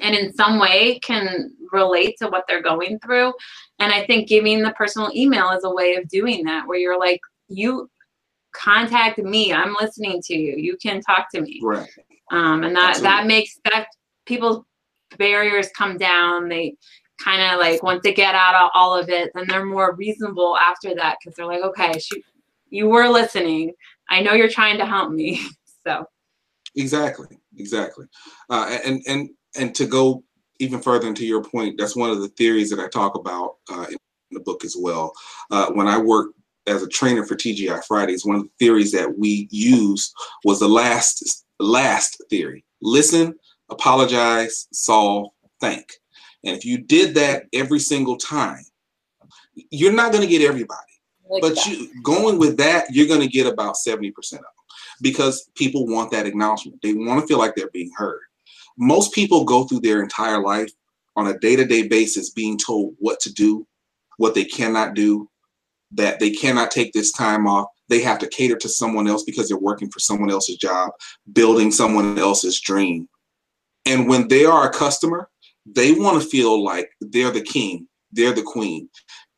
and in some way can relate to what they're going through. And I think giving the personal email is a way of doing that where you're like, you contact me. I'm listening to you. You can talk to me. Right. Um, and that Absolutely. that makes that people's barriers come down. They kind of like once they get out of all of it, then they're more reasonable after that because they're like, okay, she, you were listening. I know you're trying to help me. So. Exactly. exactly. Uh, and and and to go even further into your point, that's one of the theories that I talk about uh, in the book as well. Uh, when I worked as a trainer for TGI Fridays, one of the theories that we used was the last last theory: listen, apologize, solve, thank. And if you did that every single time, you're not going to get everybody. Like but that. you going with that, you're going to get about 70% of them because people want that acknowledgement. They want to feel like they're being heard. Most people go through their entire life on a day to day basis being told what to do, what they cannot do, that they cannot take this time off. They have to cater to someone else because they're working for someone else's job, building someone else's dream. And when they are a customer, they want to feel like they're the king, they're the queen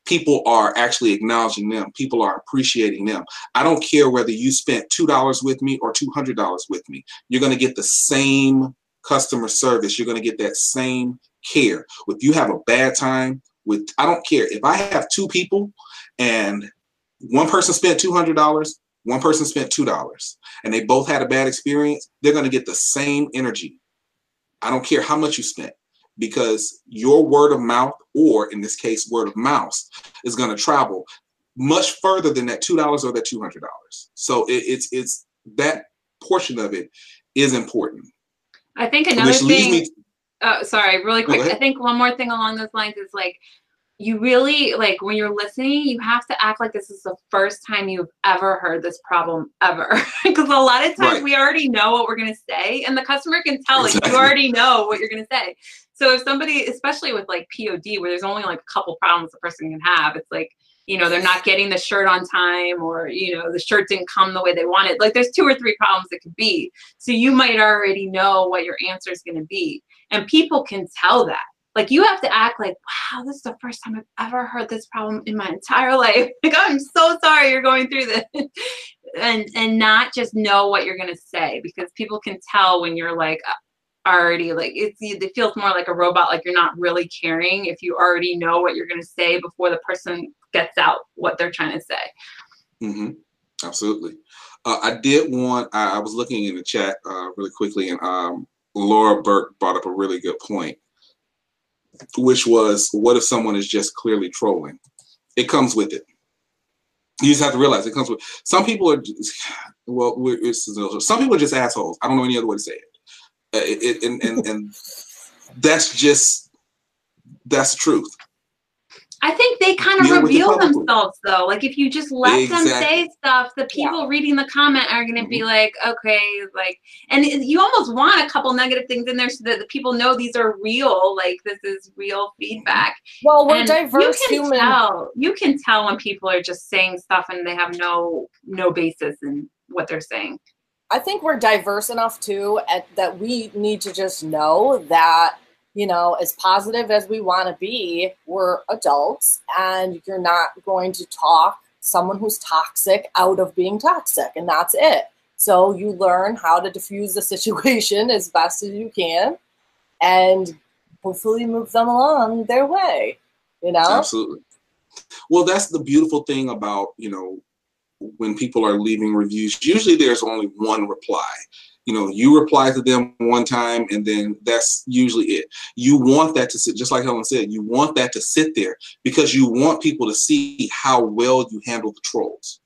people are actually acknowledging them. People are appreciating them. I don't care whether you spent $2 with me or $200 with me. You're going to get the same customer service. You're going to get that same care. If you have a bad time with, I don't care. If I have two people and one person spent $200, one person spent $2, and they both had a bad experience, they're going to get the same energy. I don't care how much you spent because your word of mouth, or in this case, word of mouse, is going to travel much further than that two dollars or that two hundred dollars. So it, it's it's that portion of it is important. I think another thing. Me, oh, sorry, really quick. I think one more thing along those lines is like you really like when you're listening you have to act like this is the first time you've ever heard this problem ever because a lot of times right. we already know what we're going to say and the customer can tell like you already know what you're going to say so if somebody, especially with like POD, where there's only like a couple problems a person can have, it's like, you know, they're not getting the shirt on time or, you know, the shirt didn't come the way they wanted. Like there's two or three problems that could be. So you might already know what your answer is going to be. And people can tell that. Like you have to act like, wow, this is the first time I've ever heard this problem in my entire life. Like I'm so sorry you're going through this. and and not just know what you're to say because people can tell when you're like already like it's it feels more like a robot like you're not really caring if you already know what you're to say before the person gets out what they're trying to say mm-hmm. absolutely uh, i did want I, I, was looking in the chat uh, really quickly and um, laura burke brought up a really good point which was what if someone is just clearly trolling? It comes with it. You just have to realize it comes with some people are just, well some people are just assholes. I don't know any other way to say it. Uh, it, and, and, and that's just that's the truth. I think they kind of reveal the themselves though. Like if you just let exactly. them say stuff, the people yeah. reading the comment are going to mm-hmm. be like, okay, like, and you almost want a couple negative things in there so that the people know these are real. Like this is real feedback. Well, we're and diverse you can human. Tell, you can tell when people are just saying stuff and they have no no basis in what they're saying. I think we're diverse enough too at, that we need to just know that you know as positive as we want to be, we're adults, and you're not going to talk someone who's toxic out of being toxic, and that's it. So you learn how to diffuse the situation as best as you can, and hopefully move them along their way. You know, absolutely. Well, that's the beautiful thing about you know when people are leaving reviews, usually there's only one reply. You know, you reply to them one time and then that's usually it. You want that to sit, just like Helen said, you want that to sit there because you want people to see how well you handle the trolls.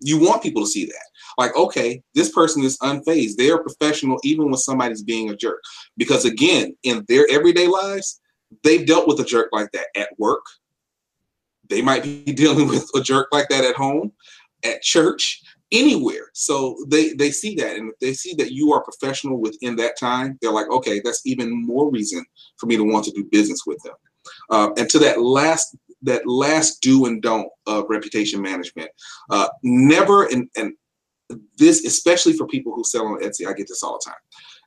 You want people to see that. Like, okay, this person is unfazed. They are professional even when somebody's being a jerk. Because again, in their everyday lives, they've dealt with a jerk like that at work. They might be dealing with a jerk like that at home at church, anywhere. So they they see that, and if they see that you are professional within that time, they're like, okay, that's even more reason for me to want to do business with them. Uh, and to that last that last do and don't of reputation management, uh, never and and this especially for people who sell on Etsy, I get this all the time.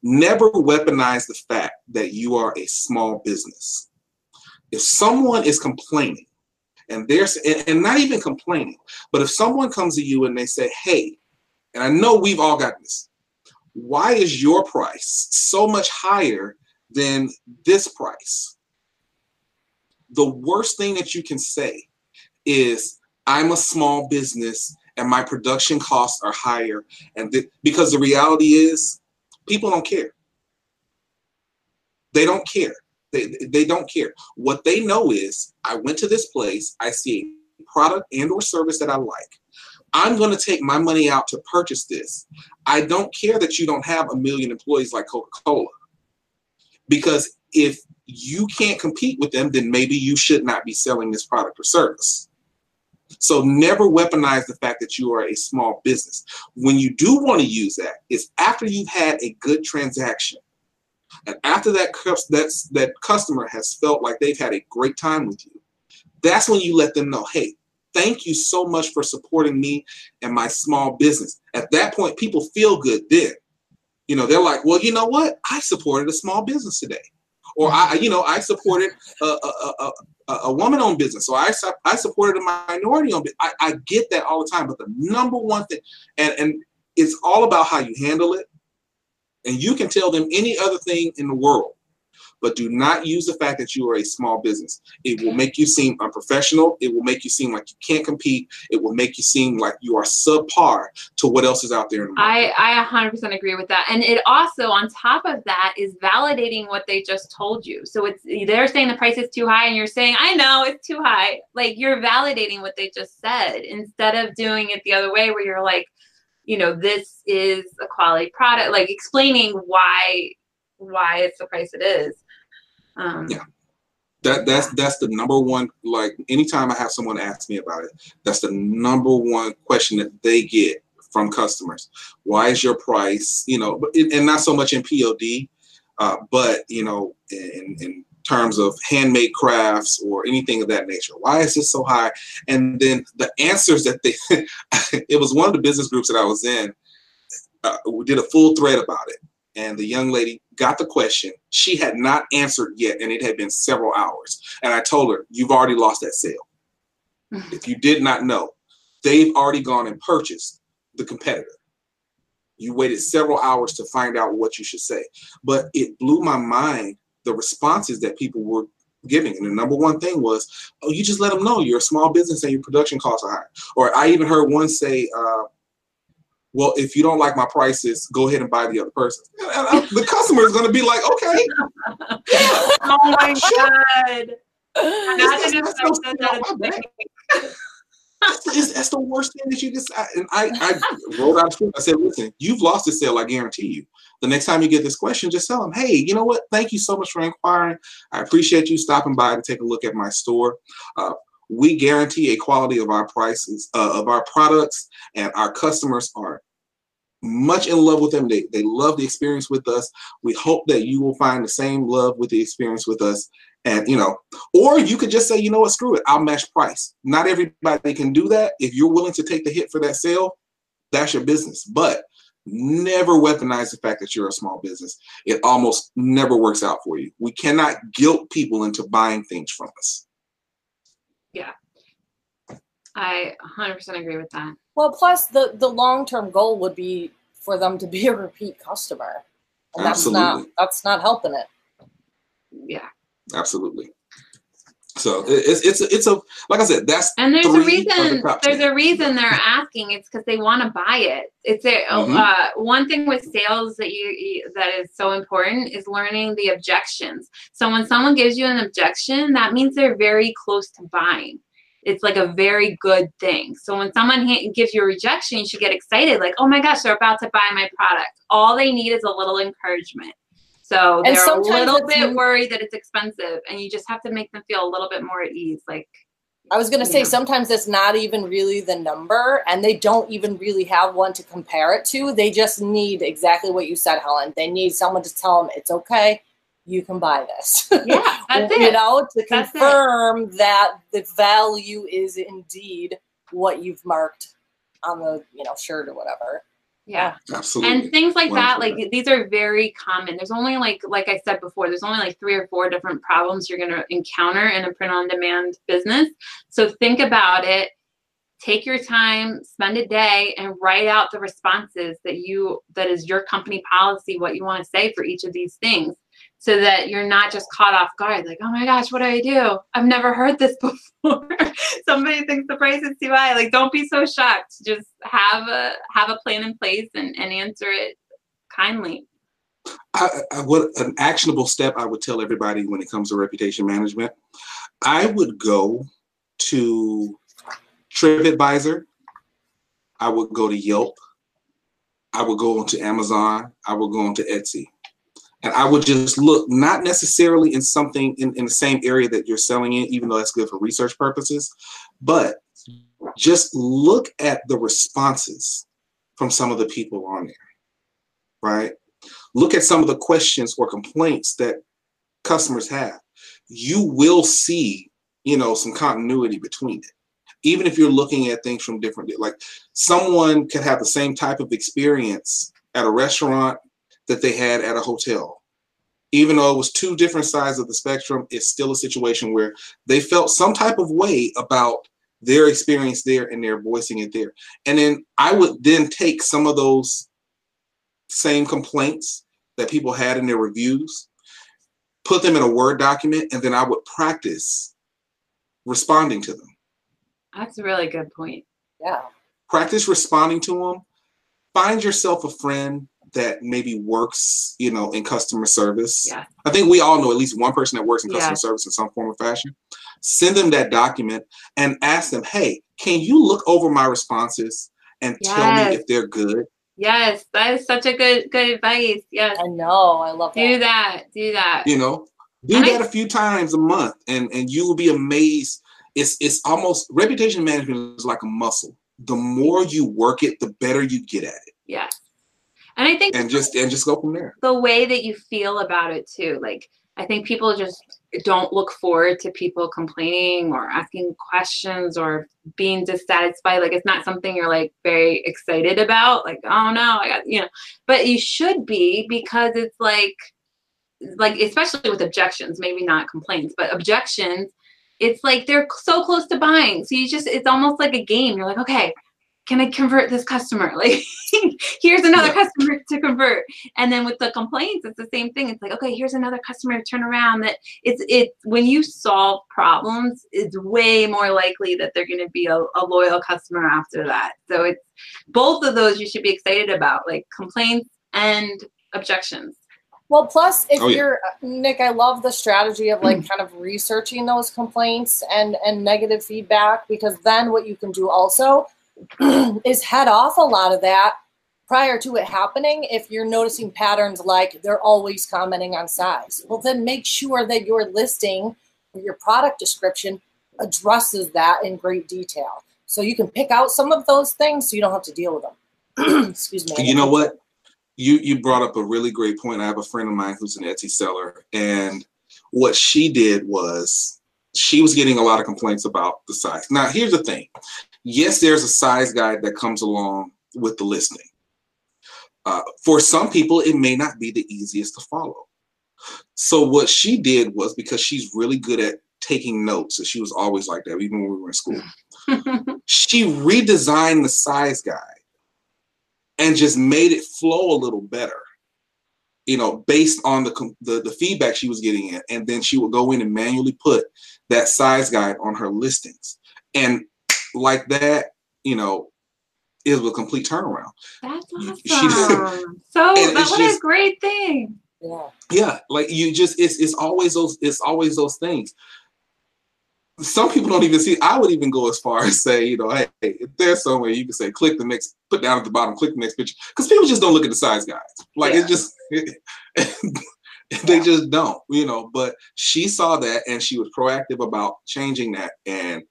Never weaponize the fact that you are a small business. If someone is complaining and there's and not even complaining but if someone comes to you and they say hey and i know we've all got this why is your price so much higher than this price the worst thing that you can say is i'm a small business and my production costs are higher and th- because the reality is people don't care They don't care. They, they don't care. What they know is I went to this place, I see a product and or service that I like. I'm going to take my money out to purchase this. I don't care that you don't have a million employees like Coca-Cola. Because if you can't compete with them, then maybe you should not be selling this product or service. So never weaponize the fact that you are a small business. When you do want to use that, it's after you've had a good transaction. And after that, that's, that customer has felt like they've had a great time with you, that's when you let them know, hey, thank you so much for supporting me and my small business. At that point, people feel good then. You know, they're like, well, you know what? I supported a small business today. Or I, you know, I supported a, a, a, a woman-owned business, or I, I supported a minority-owned business. I, I get that all the time, but the number one thing, and, and it's all about how you handle it. And you can tell them any other thing in the world but do not use the fact that you are a small business. It will make you seem unprofessional. It will make you seem like you can't compete. It will make you seem like you are subpar to what else is out there. In the I, I 100% agree with that. And it also, on top of that, is validating what they just told you. So it's they're saying the price is too high, and you're saying, I know it's too high. Like you're validating what they just said instead of doing it the other way where you're like, you know, this is a quality product, like explaining why why it's the price it is. Um, yeah. That, that's that's the number one like anytime I have someone ask me about it, that's the number one question that they get from customers. Why is your price, you know, and not so much in POD, uh, but you know, in, in terms of handmade crafts or anything of that nature. Why is this so high? And then the answers that they, it was one of the business groups that I was in, uh, we did a full thread about it and the young lady got the question. She had not answered yet, and it had been several hours. And I told her, You've already lost that sale. if you did not know, they've already gone and purchased the competitor. You waited several hours to find out what you should say. But it blew my mind the responses that people were giving. And the number one thing was, oh, you just let them know you're a small business and your production costs are high. Or I even heard one say, uh, well, if you don't like my prices, go ahead and buy the other person. the customer is going to be like, okay. oh my God. Imagine if I said that that's, that's the worst thing that you just and I, I wrote out screen. I said, listen, you've lost the sale, I guarantee you. The next time you get this question, just tell them, hey, you know what? Thank you so much for inquiring. I appreciate you stopping by to take a look at my store. Uh, we guarantee a quality of our prices uh, of our products and our customers are much in love with them they, they love the experience with us we hope that you will find the same love with the experience with us and you know or you could just say you know what? Screw it. I'll match price. Not everybody can do that. If you're willing to take the hit for that sale that's your business. But never weaponize the fact that you're a small business. It almost never works out for you. We cannot guilt people into buying things from us. Yeah. I 100% agree with that. Well, plus the the long term goal would be for them to be a repeat customer, and Absolutely. that's not that's not helping it. Yeah. Absolutely. So it's it's it's a like I said that's and there's a reason the there's a reason they're asking it's because they want to buy it. It's a mm-hmm. uh, one thing with sales that you, that is so important is learning the objections. So when someone gives you an objection, that means they're very close to buying it's like a very good thing. So when someone ha- gives you a rejection, you should get excited, like, oh my gosh, they're about to buy my product. All they need is a little encouragement. So they're a little bit worried that it's expensive, and you just have to make them feel a little bit more at ease. Like, I was going to say, know. sometimes it's not even really the number, and they don't even really have one to compare it to. They just need exactly what you said, Helen. They need someone to tell them it's okay you can buy this. Yeah, that's it. you know, to confirm that the value is indeed what you've marked on the, you know, shirt or whatever. Yeah. Absolutely. And things like that, like these are very common. There's only like like I said before, there's only like three or four different problems you're gonna encounter in a print on demand business. So think about it. Take your time, spend a day and write out the responses that you that is your company policy, what you want to say for each of these things so that you're not just caught off guard like oh my gosh what do i do i've never heard this before somebody thinks the price is too high like don't be so shocked just have a have a plan in place and, and answer it kindly I, I, what an actionable step I would tell everybody when it comes to reputation management, I would go to TripAdvisor. I would go to Yelp. I would go onto Amazon. I would go onto Etsy. And I would just look, not necessarily in something in, in the same area that you're selling in, even though that's good for research purposes, but just look at the responses from some of the people on there, right? Look at some of the questions or complaints that customers have. You will see, you know, some continuity between it. Even if you're looking at things from different, like someone could have the same type of experience at a restaurant that they had at a hotel. Even though it was two different sides of the spectrum, it's still a situation where they felt some type of way about their experience there and they're voicing it there. And then I would then take some of those same complaints that people had in their reviews, put them in a Word document, and then I would practice responding to them. That's a really good point. Yeah. Practice responding to them. Find yourself a friend that maybe works, you know, in customer service. Yeah. I think we all know at least one person that works in customer Yeah. service in some form or fashion. Send them that document and ask them, hey, can you look over my responses and tell me if they're good? Yes, that is such a good good advice. Yes. I know. I love that. Do that. Do that. You know, do And that a few times a month and, and you will be amazed. It's it's almost reputation management is like a muscle. The more you work it, the better you get at it. Yes. And I think And just and just go from there. the way that you feel about it too. Like I think people just don't look forward to people complaining or asking questions or being dissatisfied. Like it's not something you're like very excited about. Like, oh no, I got you know. But you should be because it's like like especially with objections, maybe not complaints, but objections, it's like they're so close to buying. So you just it's almost like a game. You're like, okay, can I convert this customer? Like here's another Yeah. customer to convert. And then with the complaints, it's the same thing. It's like, okay, here's another customer to turn around. That it's it when you solve problems, it's way more likely that they're gonna be a, a loyal customer after that. So it's both of those you should be excited about, like complaints and objections. Well, plus, if Oh, yeah. you're Nick, I love the strategy of like mm. kind of researching those complaints and and negative feedback because then what you can do also is head off a lot of that prior to it happening. If you're noticing patterns like they're always commenting on size, well, then make sure that your listing or your product description addresses that in great detail, so you can pick out some of those things so you don't have to deal with them. Excuse me. You know what? You you brought up a really great point. I have a friend of mine who's an Etsy seller, and what she did was she was getting a lot of complaints about the size. Now, here's the thing. Yes, there's a size guide that comes along with the listing. Uh, for some people, it may not be the easiest to follow. So what she did was because she's really good at taking notes, and she was always like that, even when we were in school. she redesigned the size guide and just made it flow a little better you know based on the, the the feedback she was getting in and then she would go in and manually put that size guide on her listings and like that you know is a complete turnaround That's She- awesome. so And that it's what a great thing. Yeah. yeah like you just it's it's always those it's always those things some people don't even see i would even go as far as say you know hey if there's somewhere you can say click the next put down at the bottom click the next picture because people just don't look at the size guys. like Yeah. it just they just don't you know but she saw that and she was proactive about changing that and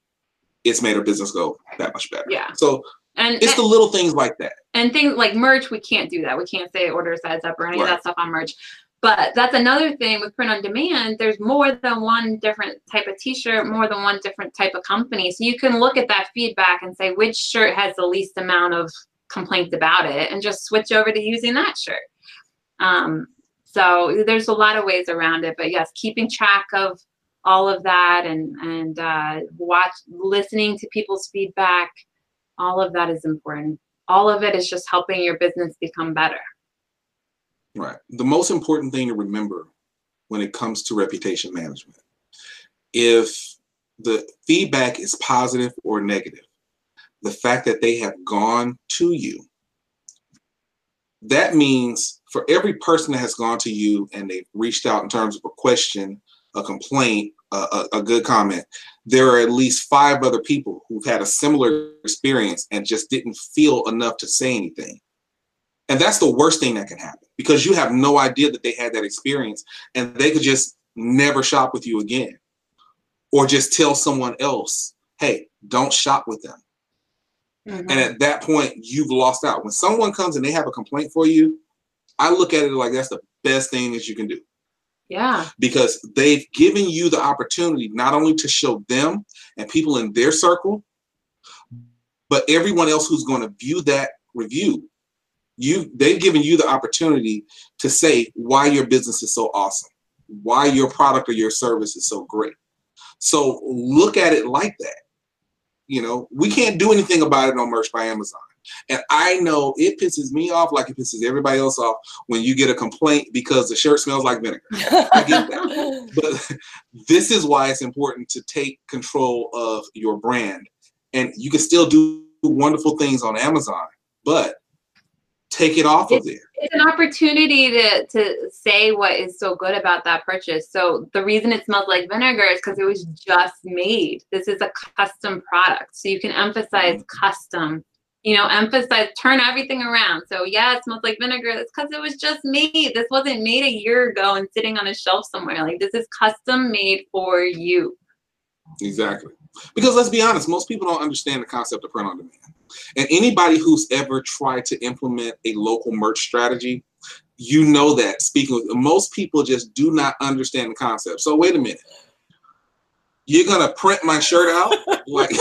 it's made her business go that much better Yeah. so And it's the little things like that and things like merch, we can't do that. We can't say order size up or any of that stuff on merch. But that's another thing with print on demand. There's more than one different type of t-shirt, more than one different type of company. So you can look at that feedback and say which shirt has the least amount of complaints about it and just switch over to using that shirt. Um, so there's a lot of ways around it. But yes, keeping track of all of that and and uh, watch listening to people's feedback, all of that is important all of it is just helping your business become better. Right. The most important thing to remember when it comes to reputation management, if the feedback is positive or negative, the fact that they have gone to you, that means for every person that has gone to you and they've reached out in terms of a question, a complaint, a, a, a good comment, there are at least five other people who've had a similar experience and just didn't feel enough to say anything. And that's the worst thing that can happen because you have no idea that they had that experience and they could just never shop with you again or just tell someone else, hey, don't shop with them. Mm-hmm. And at that point, you've lost out. When someone comes and they have a complaint for you, I look at it like that's the best thing that you can do. Yeah. Because they've given you the opportunity not only to show them and people in their circle, but everyone else who's going to view that review. You they've given you the opportunity to say why your business is so awesome, why your product or your service is so great. So look at it like that. You know, we can't do anything about it on Merch by Amazon. And I know it pisses me off like it pisses everybody else off when you get a complaint because the shirt smells like vinegar. I get that. But this is why it's important to take control of your brand. And you can still do wonderful things on Amazon, but take it off it's, of there. It's an opportunity to to say what is so good about that purchase. So the reason it smells like vinegar is because it was just made. This is a custom product. So you can emphasize mm-hmm. custom you know, emphasize, turn everything around. So yeah, it smells like vinegar. It's because it was just made. This wasn't made a year ago and sitting on a shelf somewhere. Like this is custom made for you. Exactly. Because let's be honest, most people don't understand the concept of print on demand. And anybody who's ever tried to implement a local merch strategy, you know that speaking with most people just do not understand the concept. So wait a minute. You're gonna print my shirt out? like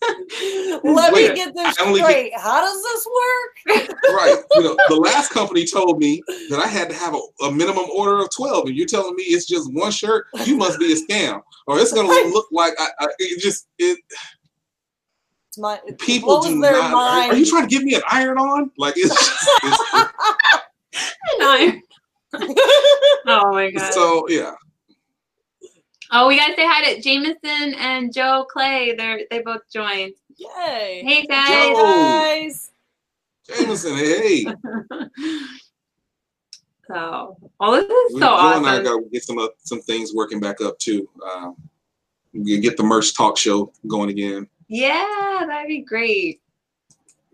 Let me get this straight. Get, How does this work? right. You know, the last company told me that I had to have a, a, minimum order of 12, and you're telling me it's just one shirt? You must be a scam. Or it's gonna look like I, I it just it my, people do not. Are, are, you trying to give me an iron on? Like it's, just, it's an iron. oh my god. So yeah, Oh, we gotta say hi to Jameson and Joe Clay. They're they both joined. Yay! Hey guys. Joe. guys. Jameson, hey. so, all this is so Joe awesome. and I got to get some uh, some things working back up too. Um, we get the merch talk show going again. Yeah, that'd be great.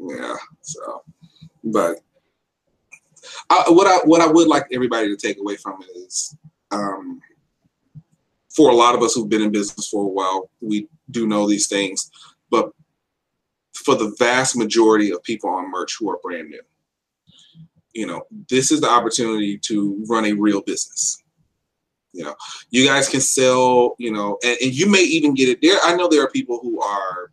Yeah. So, but I, what I what I would like everybody to take away from it is. Um, for a lot of us who've been in business for a while, we do know these things. But for the vast majority of people on merch who are brand new, you know, this is the opportunity to run a real business. You know, you guys can sell, you know, and, and you may even get it there. I know there are people who are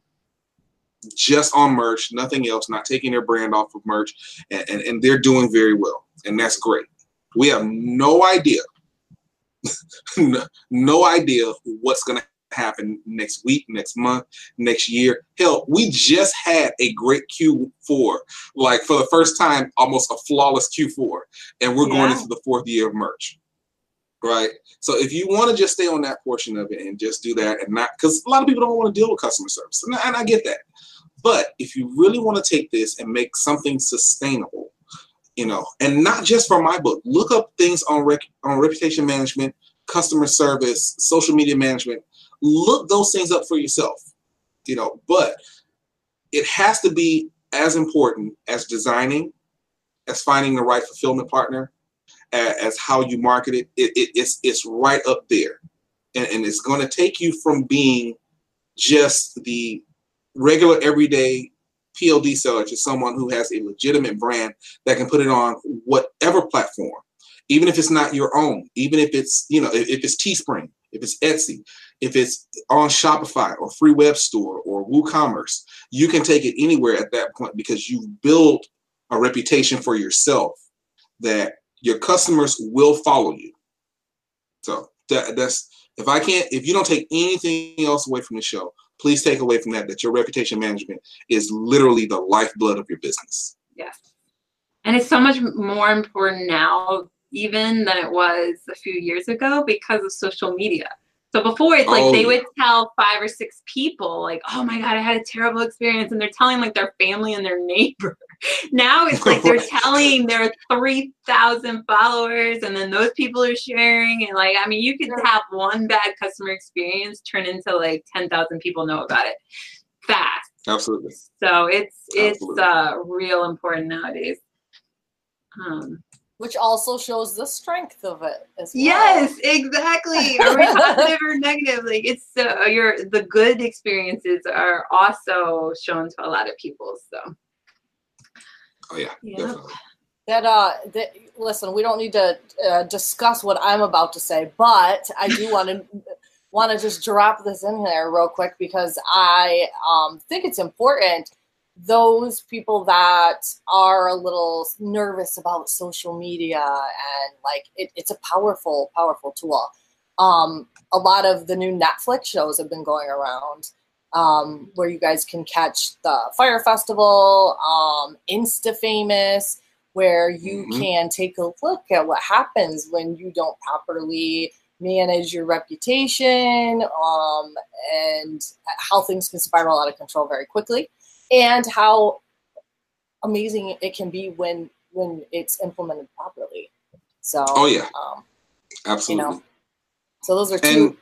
just on merch, nothing else, not taking their brand off of merch, and, and, and they're doing very well. And that's great. We have no idea no, idea what's going to happen next week, next month, next year. Hell, we just had a great Q4, like for the first time, almost a flawless Q4, and we're yeah. going into the fourth year of merch. Right. So if you want to just stay on that portion of it and just do that and not, because a lot of people don't want to deal with customer service, and I, and I get that. But if you really want to take this and make something sustainable, you know, and not just for my book. Look up things on rec- on reputation management, customer service, social media management. Look those things up for yourself, you know. But it has to be as important as designing, as finding the right fulfillment partner, as, how you market it. it, it it's it's right up there, and, and it's going to take you from being just the regular everyday POD seller to someone who has a legitimate brand that can put it on whatever platform, even if it's not your own, even if it's, you know, if, if it's Teespring, if it's Etsy, if it's on Shopify or free web store or WooCommerce, you can take it anywhere at that point because you've built a reputation for yourself that your customers will follow you. So that, that's if I can't, if you don't take anything else away from the show, please take away from that that your reputation management is literally the lifeblood of your business. Yes. And it's so much more important now, even than it was a few years ago, because of social media. So before it's like Oh, they would tell five or six people, like, "Oh my god, I had a terrible experience," and they're telling like their family and their neighbor. Now it's like they're Right. telling their three thousand followers, and then those people are sharing, and like, I mean, you could have one bad customer experience turn into like ten thousand people know about it fast. Absolutely. So it's it's Absolutely. uh real important nowadays. Um, Which also shows the strength of it as well. Yes, exactly. Are we positive or negative? Like it's uh, your the good experiences are also shown to a lot of people. So Oh yeah, Yeah. definitely. That uh, that, listen, we don't need to uh, discuss what I'm about to say, but I do want to want to just drop this in there real quick because I um, think it's important. Those people that are a little nervous about social media and like it, it's a powerful, powerful tool. Um, a lot of the new Netflix shows have been going around um, where you guys can catch the Fyre Festival, um, Insta Famous, where you Mhm. can take a look at what happens when you don't properly manage your reputation um, and how things can spiral out of control very quickly and how amazing it can be when when it's implemented properly so Oh yeah, um, absolutely. so those are two And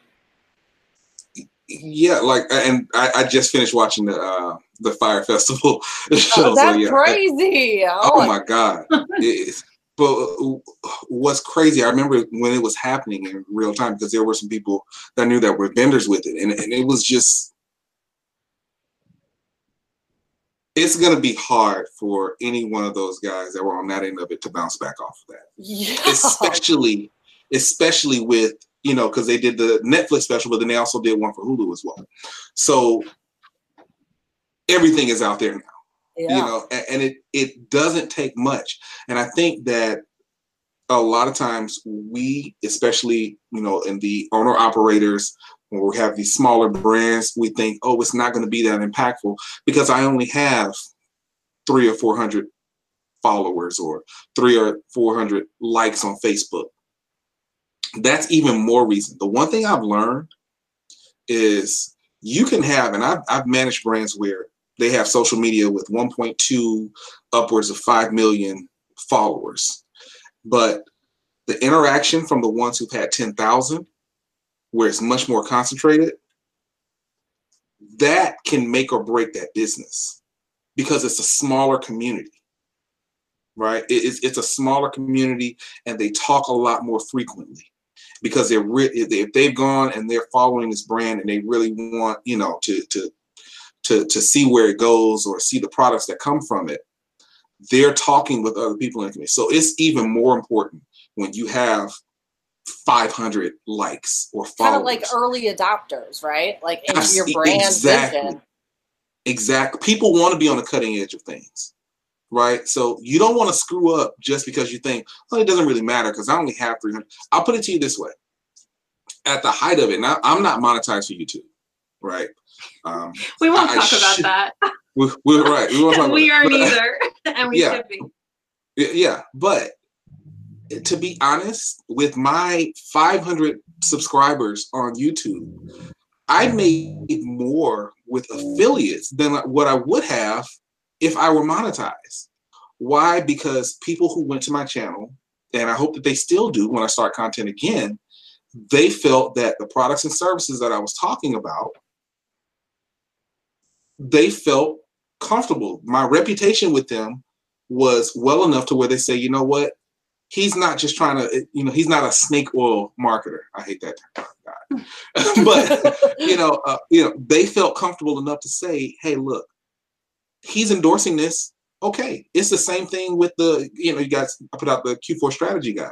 yeah, like, and I, I just finished watching the uh, the Fyre Festival show. oh, that's so yeah, crazy oh, Oh my God. It- but what's crazy, I remember when it was happening in real time because there were some people that knew that were vendors with it. And, and it was just, it's going to be hard for any one of those guys that were on that end of it to bounce back off of that. yeah Especially, especially with, you know, because they did the Netflix special, but then they also did one for Hulu as well. So everything is out there now yeah. you know and, and it it doesn't take much. And i think that a lot of times we especially you know in the owner operators when we have these smaller brands we think oh it's not going to be that impactful because i only have three or four hundred followers or three or four hundred likes on facebook that's even more reason. The one thing i've learned is you can have and i've, I've managed brands where they have social media with 1.2 upwards of 5 million followers. But the interaction from the ones who've had 10,000 where it's much more concentrated that can make or break that business because it's a smaller community right? It's, it's a smaller community and they talk a lot more frequently because they're re- if they've gone and they're following this brand and they really want you know to to to to see where it goes or see the products that come from it they're talking with other people in the community. So it's even more important when you have 500 likes or kind followers. of like early adopters right? Like Abs- your brand exactly. vision. exactly. People want to be on the cutting edge of things right so you don't want to screw up just because you think oh it doesn't really matter because i only have 300 i'll put it to you this way at the height of it now i'm not monetized for youtube right um we won't I talk about should- that. we, we're right we, won't talk we it. aren't But- either, and we Yeah. should be. Yeah, yeah, but to be honest, with my 500 subscribers on YouTube, I made more with affiliates than what I would have if I were monetized. Why? Because people who went to my channel, and I hope that they still do when I start content again, they felt that the products and services that I was talking about, they felt comfortable. My reputation with them was well enough to where they say, you know what, he's not just trying to, you know, he's not a snake oil marketer. I hate that term, but you know, uh, you know, they felt comfortable enough to say, hey, look, he's endorsing this. Okay, it's the same thing with the, you know, you guys I put out the Q4 strategy guide.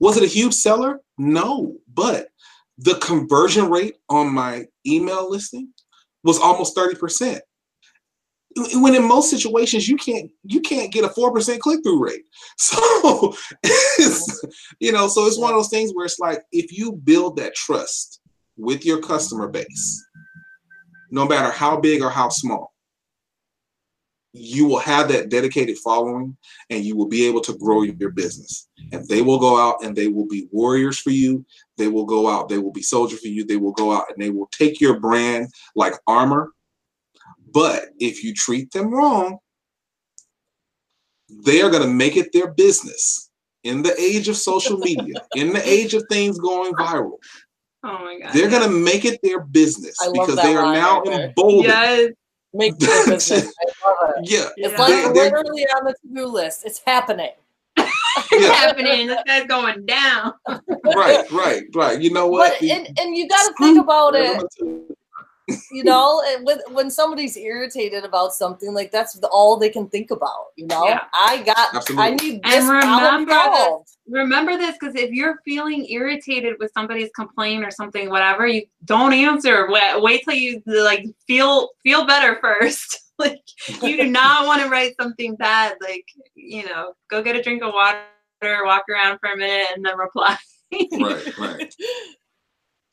Was it a huge seller? No, but the conversion rate on my email listing was almost 30% when in most situations you can't you can't get a four percent click through rate. So you know, so it's one of those things where it's like if you build that trust with your customer base, no matter how big or how small, you will have that dedicated following and you will be able to grow your business. And they will go out and they will be warriors for you. They will go out, they will be soldiers for you. They will go out and they will take your brand like armor. But if you treat them wrong, they are going to make it their business in the age of social media, in the age of things going viral. Oh my god. They're going to make it their business I because they are line now right emboldened. Yes. Make your business. I love it. Yeah, It's Yeah. like They- they're- literally on the to-do list. It's happening. It's Yeah. happening. This guy's going down. right, right, right. You know what? But and, and you got to think about it. It. you know and when, when somebody's irritated about something like that's all they can think about you know Yeah. i got Absolutely. i need this problem remember that- Remember this because if you're feeling irritated with somebody's complaint or something, whatever, you don't answer. Wait, wait till you like feel feel better first. like you do not want to write something bad. Like you know, go get a drink of water, walk around for a minute, and then reply. Right, right.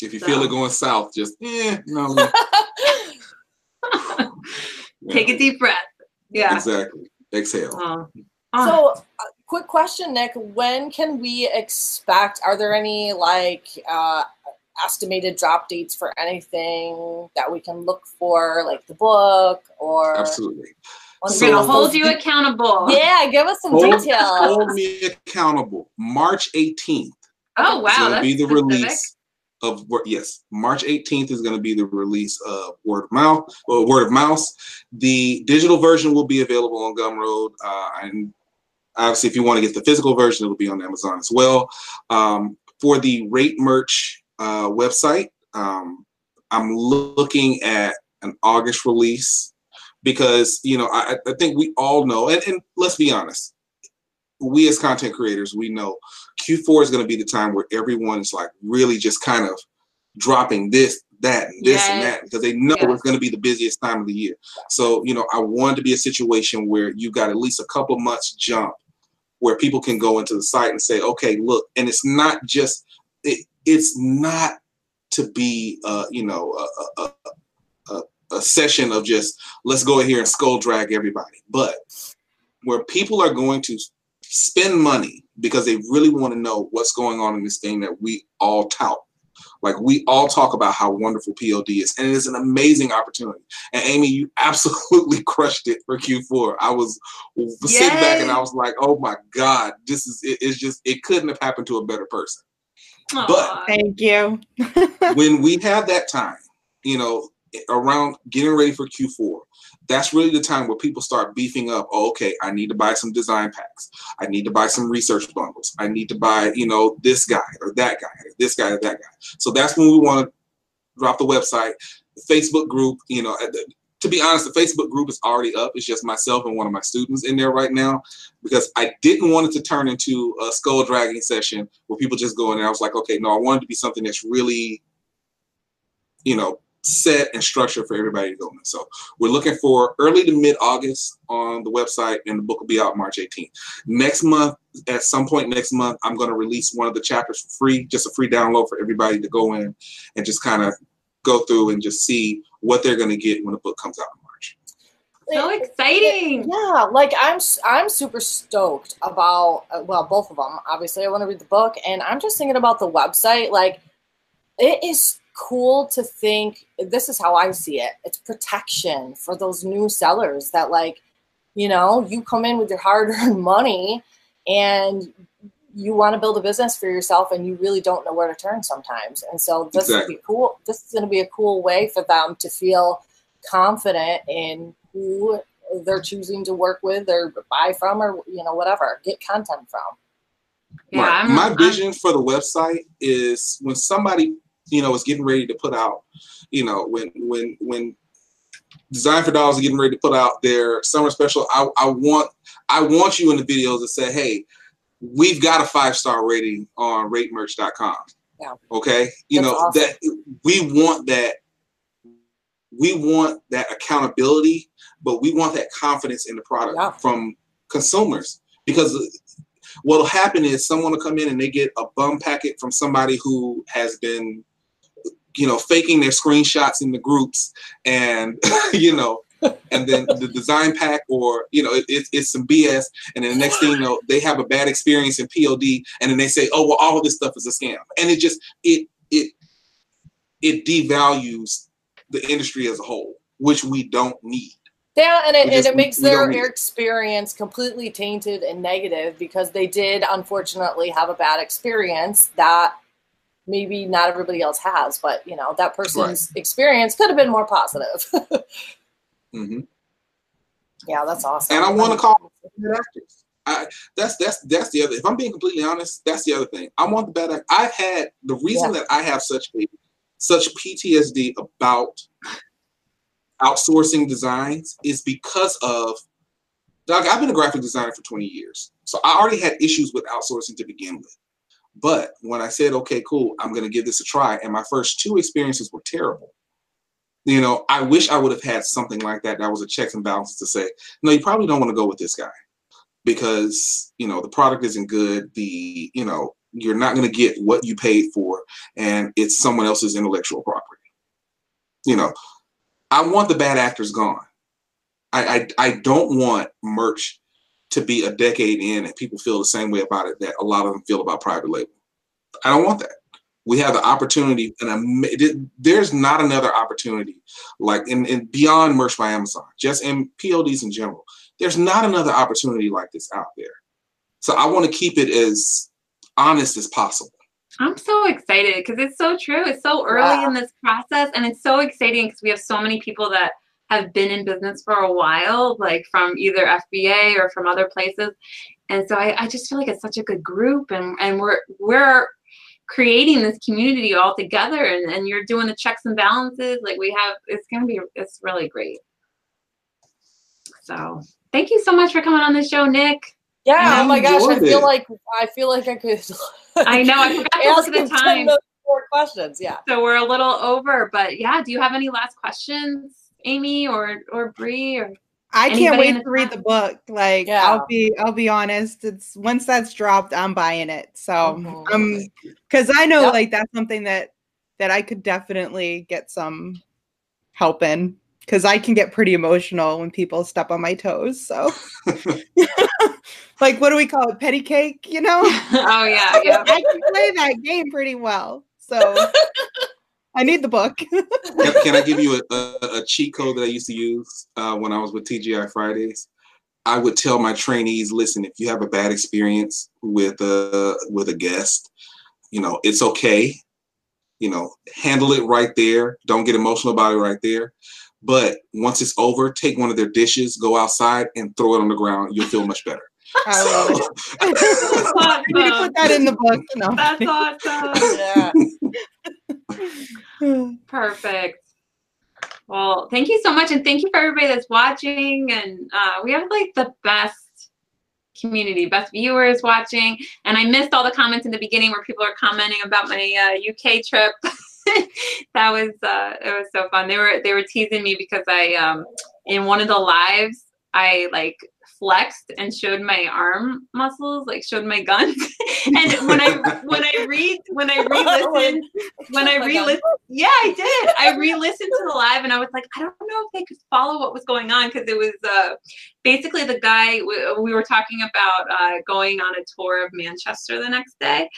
If you feel it going south, just eh, no. Take a deep breath. Yeah. Exactly. Exhale. Oh. Oh. so uh, quick question nick when can we expect are there any like uh estimated drop dates for anything that we can look for like the book or Absolutely. Wanna We're give gonna hold you accountable. yeah give us some Hold, details hold me accountable. March 18th Oh wow. is going to that's be the specific. release of yes. March 18th is going to be the release of Word of Mouth. Well, Word of Mouse. The digital version will be available on Gumroad, uh, and obviously, if you want to get the physical version, it'll be on Amazon as well. Um, for the Rate Merch uh, website, um, I'm looking at an August release because you know I, I think we all know, and, and let's be honest, we as content creators, we know Q4 is going to be the time where everyone's like really just kind of dropping this, that, and this and that because they know Yes. it's going to be the busiest time of the year. So, you know, I want to be a situation where you got at least a couple months jump where people can go into the site and say, okay, look, and it's not just, it, it's not to be, uh, you know, a, a, a, a session of just let's go in here and skull drag everybody, but where people are going to spend money because they really want to know what's going on in this thing that we all tout. Like we all talk about how wonderful POD is, and it is an amazing opportunity. And Amy, you absolutely crushed it for Q4. I was sitting back and I was like, "Oh my God, this is it, it's just it couldn't have happened to a better person." Aw. but- Thank you. when we have that time, you know, around getting ready for Q4, that's really the time where people start beefing up. Oh, okay, I need to buy some design packs. I need to buy some research bundles. I need to buy, you know, this guy or that guy, or this guy or that guy. So that's when we want to drop the website, the Facebook group. You know, to be honest, the Facebook group is already up. It's just myself and one of my students in there right now because I didn't want it to turn into a skull dragging session where people just go in there. I was like, okay, no, I wanted to be something that's really, you know, set and structured for everybody to go in. So we're looking for early to mid August on the website, and the book will be out March 18th. Next month, at some point next month, I'm going to release one of the chapters for free, just a free download for everybody to go in and just kind of go through and just see what they're going to get when the book comes out in March. so exciting. Yeah, like I'm I'm super stoked about uh, well both of them. Obviously, I want to read the book, and I'm just thinking about the website. Like, it is cool to think. This is how I see it. It's protection for those new sellers that like, you know, you come in with your hard-earned money, and you want to build a business for yourself, and you really don't know where to turn sometimes. And so this Exactly. would be cool. This is going to be a cool way for them to feel confident in who they're choosing to work with or buy from or you know whatever get content from Yeah, Right. I'm- My vision for the website is when somebody, you know, is getting ready to put out, you know, when when when Design for Dollars are getting ready to put out their summer special, I, I want I want you in the videos to say, hey, we've got a five star rating on ratemerch.com. Yeah. Okay. You That's know, awesome. that we want that we want that accountability, but we want that confidence in the product Yeah. from consumers because what'll happen is someone will come in and they get a bum packet from somebody who has been you know faking their screenshots in the groups and you know and then the design pack, or you know, it, it, it's some BS, and then the next thing you know, they have a bad experience in POD, and then they say, oh well, all this stuff is a scam, and it just it it it devalues the industry as a whole, which we don't need. Yeah, and it, just- and it makes we their need experience completely tainted and negative because they did unfortunately have a bad experience that maybe not everybody else has, but you know that person's experience could have been more positive. hmm yeah, that's awesome. And I want to call bad actors. I, that's that's that's the other. If I'm being completely honest, that's the other thing. I want the bad act. I've had the reason that I have such a such PTSD about outsourcing designs is because of Doug. I've been a graphic designer for 20 years, so I already had issues with outsourcing to begin with. But when I said, "Okay, cool, I'm going to give this a try," and my first two experiences were terrible. You know, I wish I would have had something like that. That was a checks and balances to say, no, you probably don't want to go with this guy because you know the product isn't good. The you know you're not going to get what you paid for, and it's someone else's intellectual property. You know, I want the bad actors gone. I I, I don't want merch to be a decade in and people feel the same way about it that a lot of them feel about private label. I don't want that. We have the opportunity, and there's not another opportunity like in, in beyond merch by Amazon, just in PODs in general. There's not another opportunity like this out there. So I want to keep it as honest as possible. I'm so excited because it's so true. It's so early Wow. in this process, and it's so exciting because we have so many people that have been in business for a while, like from either FBA or from other places. And so I, I just feel like it's such a good group, and and we're we're creating this community all together, and and you're doing the checks and balances. Like we have, it's gonna be, it's really great. So thank you so much for coming on the show, Nick. yeah, I oh my gosh, I feel it. like I feel like I could. I know, I forgot to look ask at the time. million More questions, yeah. So we're a little over, but yeah. Do you have any last questions, Amy or or Bree? Or I can't wait to read the book. Like Yeah. I'll be I'll be honest. It's once that's dropped, I'm buying it. So Mhm. um because I know Yep. like that's something that that I could definitely get some help in. Cause I can get pretty emotional when people step on my toes. So like what do we call it? Petty cake, you know? oh yeah, yeah. I can play that game pretty well. So I need the book. Can, can I give you a, a, a cheat code that I used to use uh, when I was with TGI Fridays? I would tell my trainees, listen, if you have a bad experience with a with a guest, you know, it's okay. You know, handle it right there. Don't get emotional about it right there. But once it's over, take one of their dishes, go outside, and throw it on the ground. You'll feel much better. I love it. That's I need to put that in the book. No. That's awesome. yeah. Perfect. Well, thank you so much, and thank you for everybody that's watching. And uh, we have like the best community, best viewers watching. And I missed all the comments in the beginning where people are commenting about my uh, UK trip. that was uh, it was so fun. They were they were teasing me because I um in one of the lives I like flexed and showed my arm muscles, like showed my guns. and when I when I read when I re-listened when I Oh re-listened, yeah, I did. I re-listened to the live, and I was like, I don't know if they could follow what was going on because it was uh, basically the guy we, we were talking about uh, going on a tour of Manchester the next day,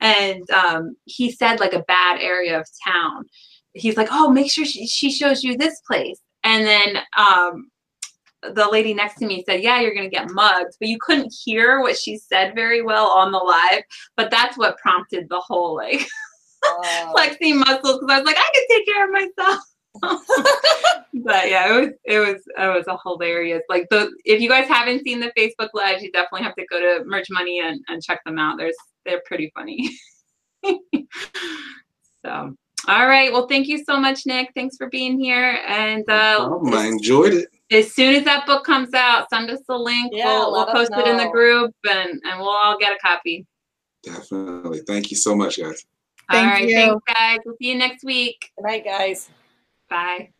and um, he said like a bad area of town. He's like, oh, make sure she, she shows you this place, and then. Um, the lady next to me said, "Yeah, you're gonna get mugged," but you couldn't hear what she said very well on the live. But that's what prompted the whole like Uh, flexing muscles because I was like, I can take care of myself. but yeah, it was it was it was a hilarious. Like the if you guys haven't seen the Facebook lives, you definitely have to go to Merch Money and, and check them out. There's they're pretty funny. so all right. Well, thank you so much, Nick. Thanks for being here. And uh, problem. I enjoyed it. As soon as that book comes out, send us the link. Yeah, we'll we'll let us post it in the group and, and we'll all get a copy. Definitely. Thank you so much, guys. all Thank right. you. Thanks, guys. We'll see you next week. Good night, guys. Bye.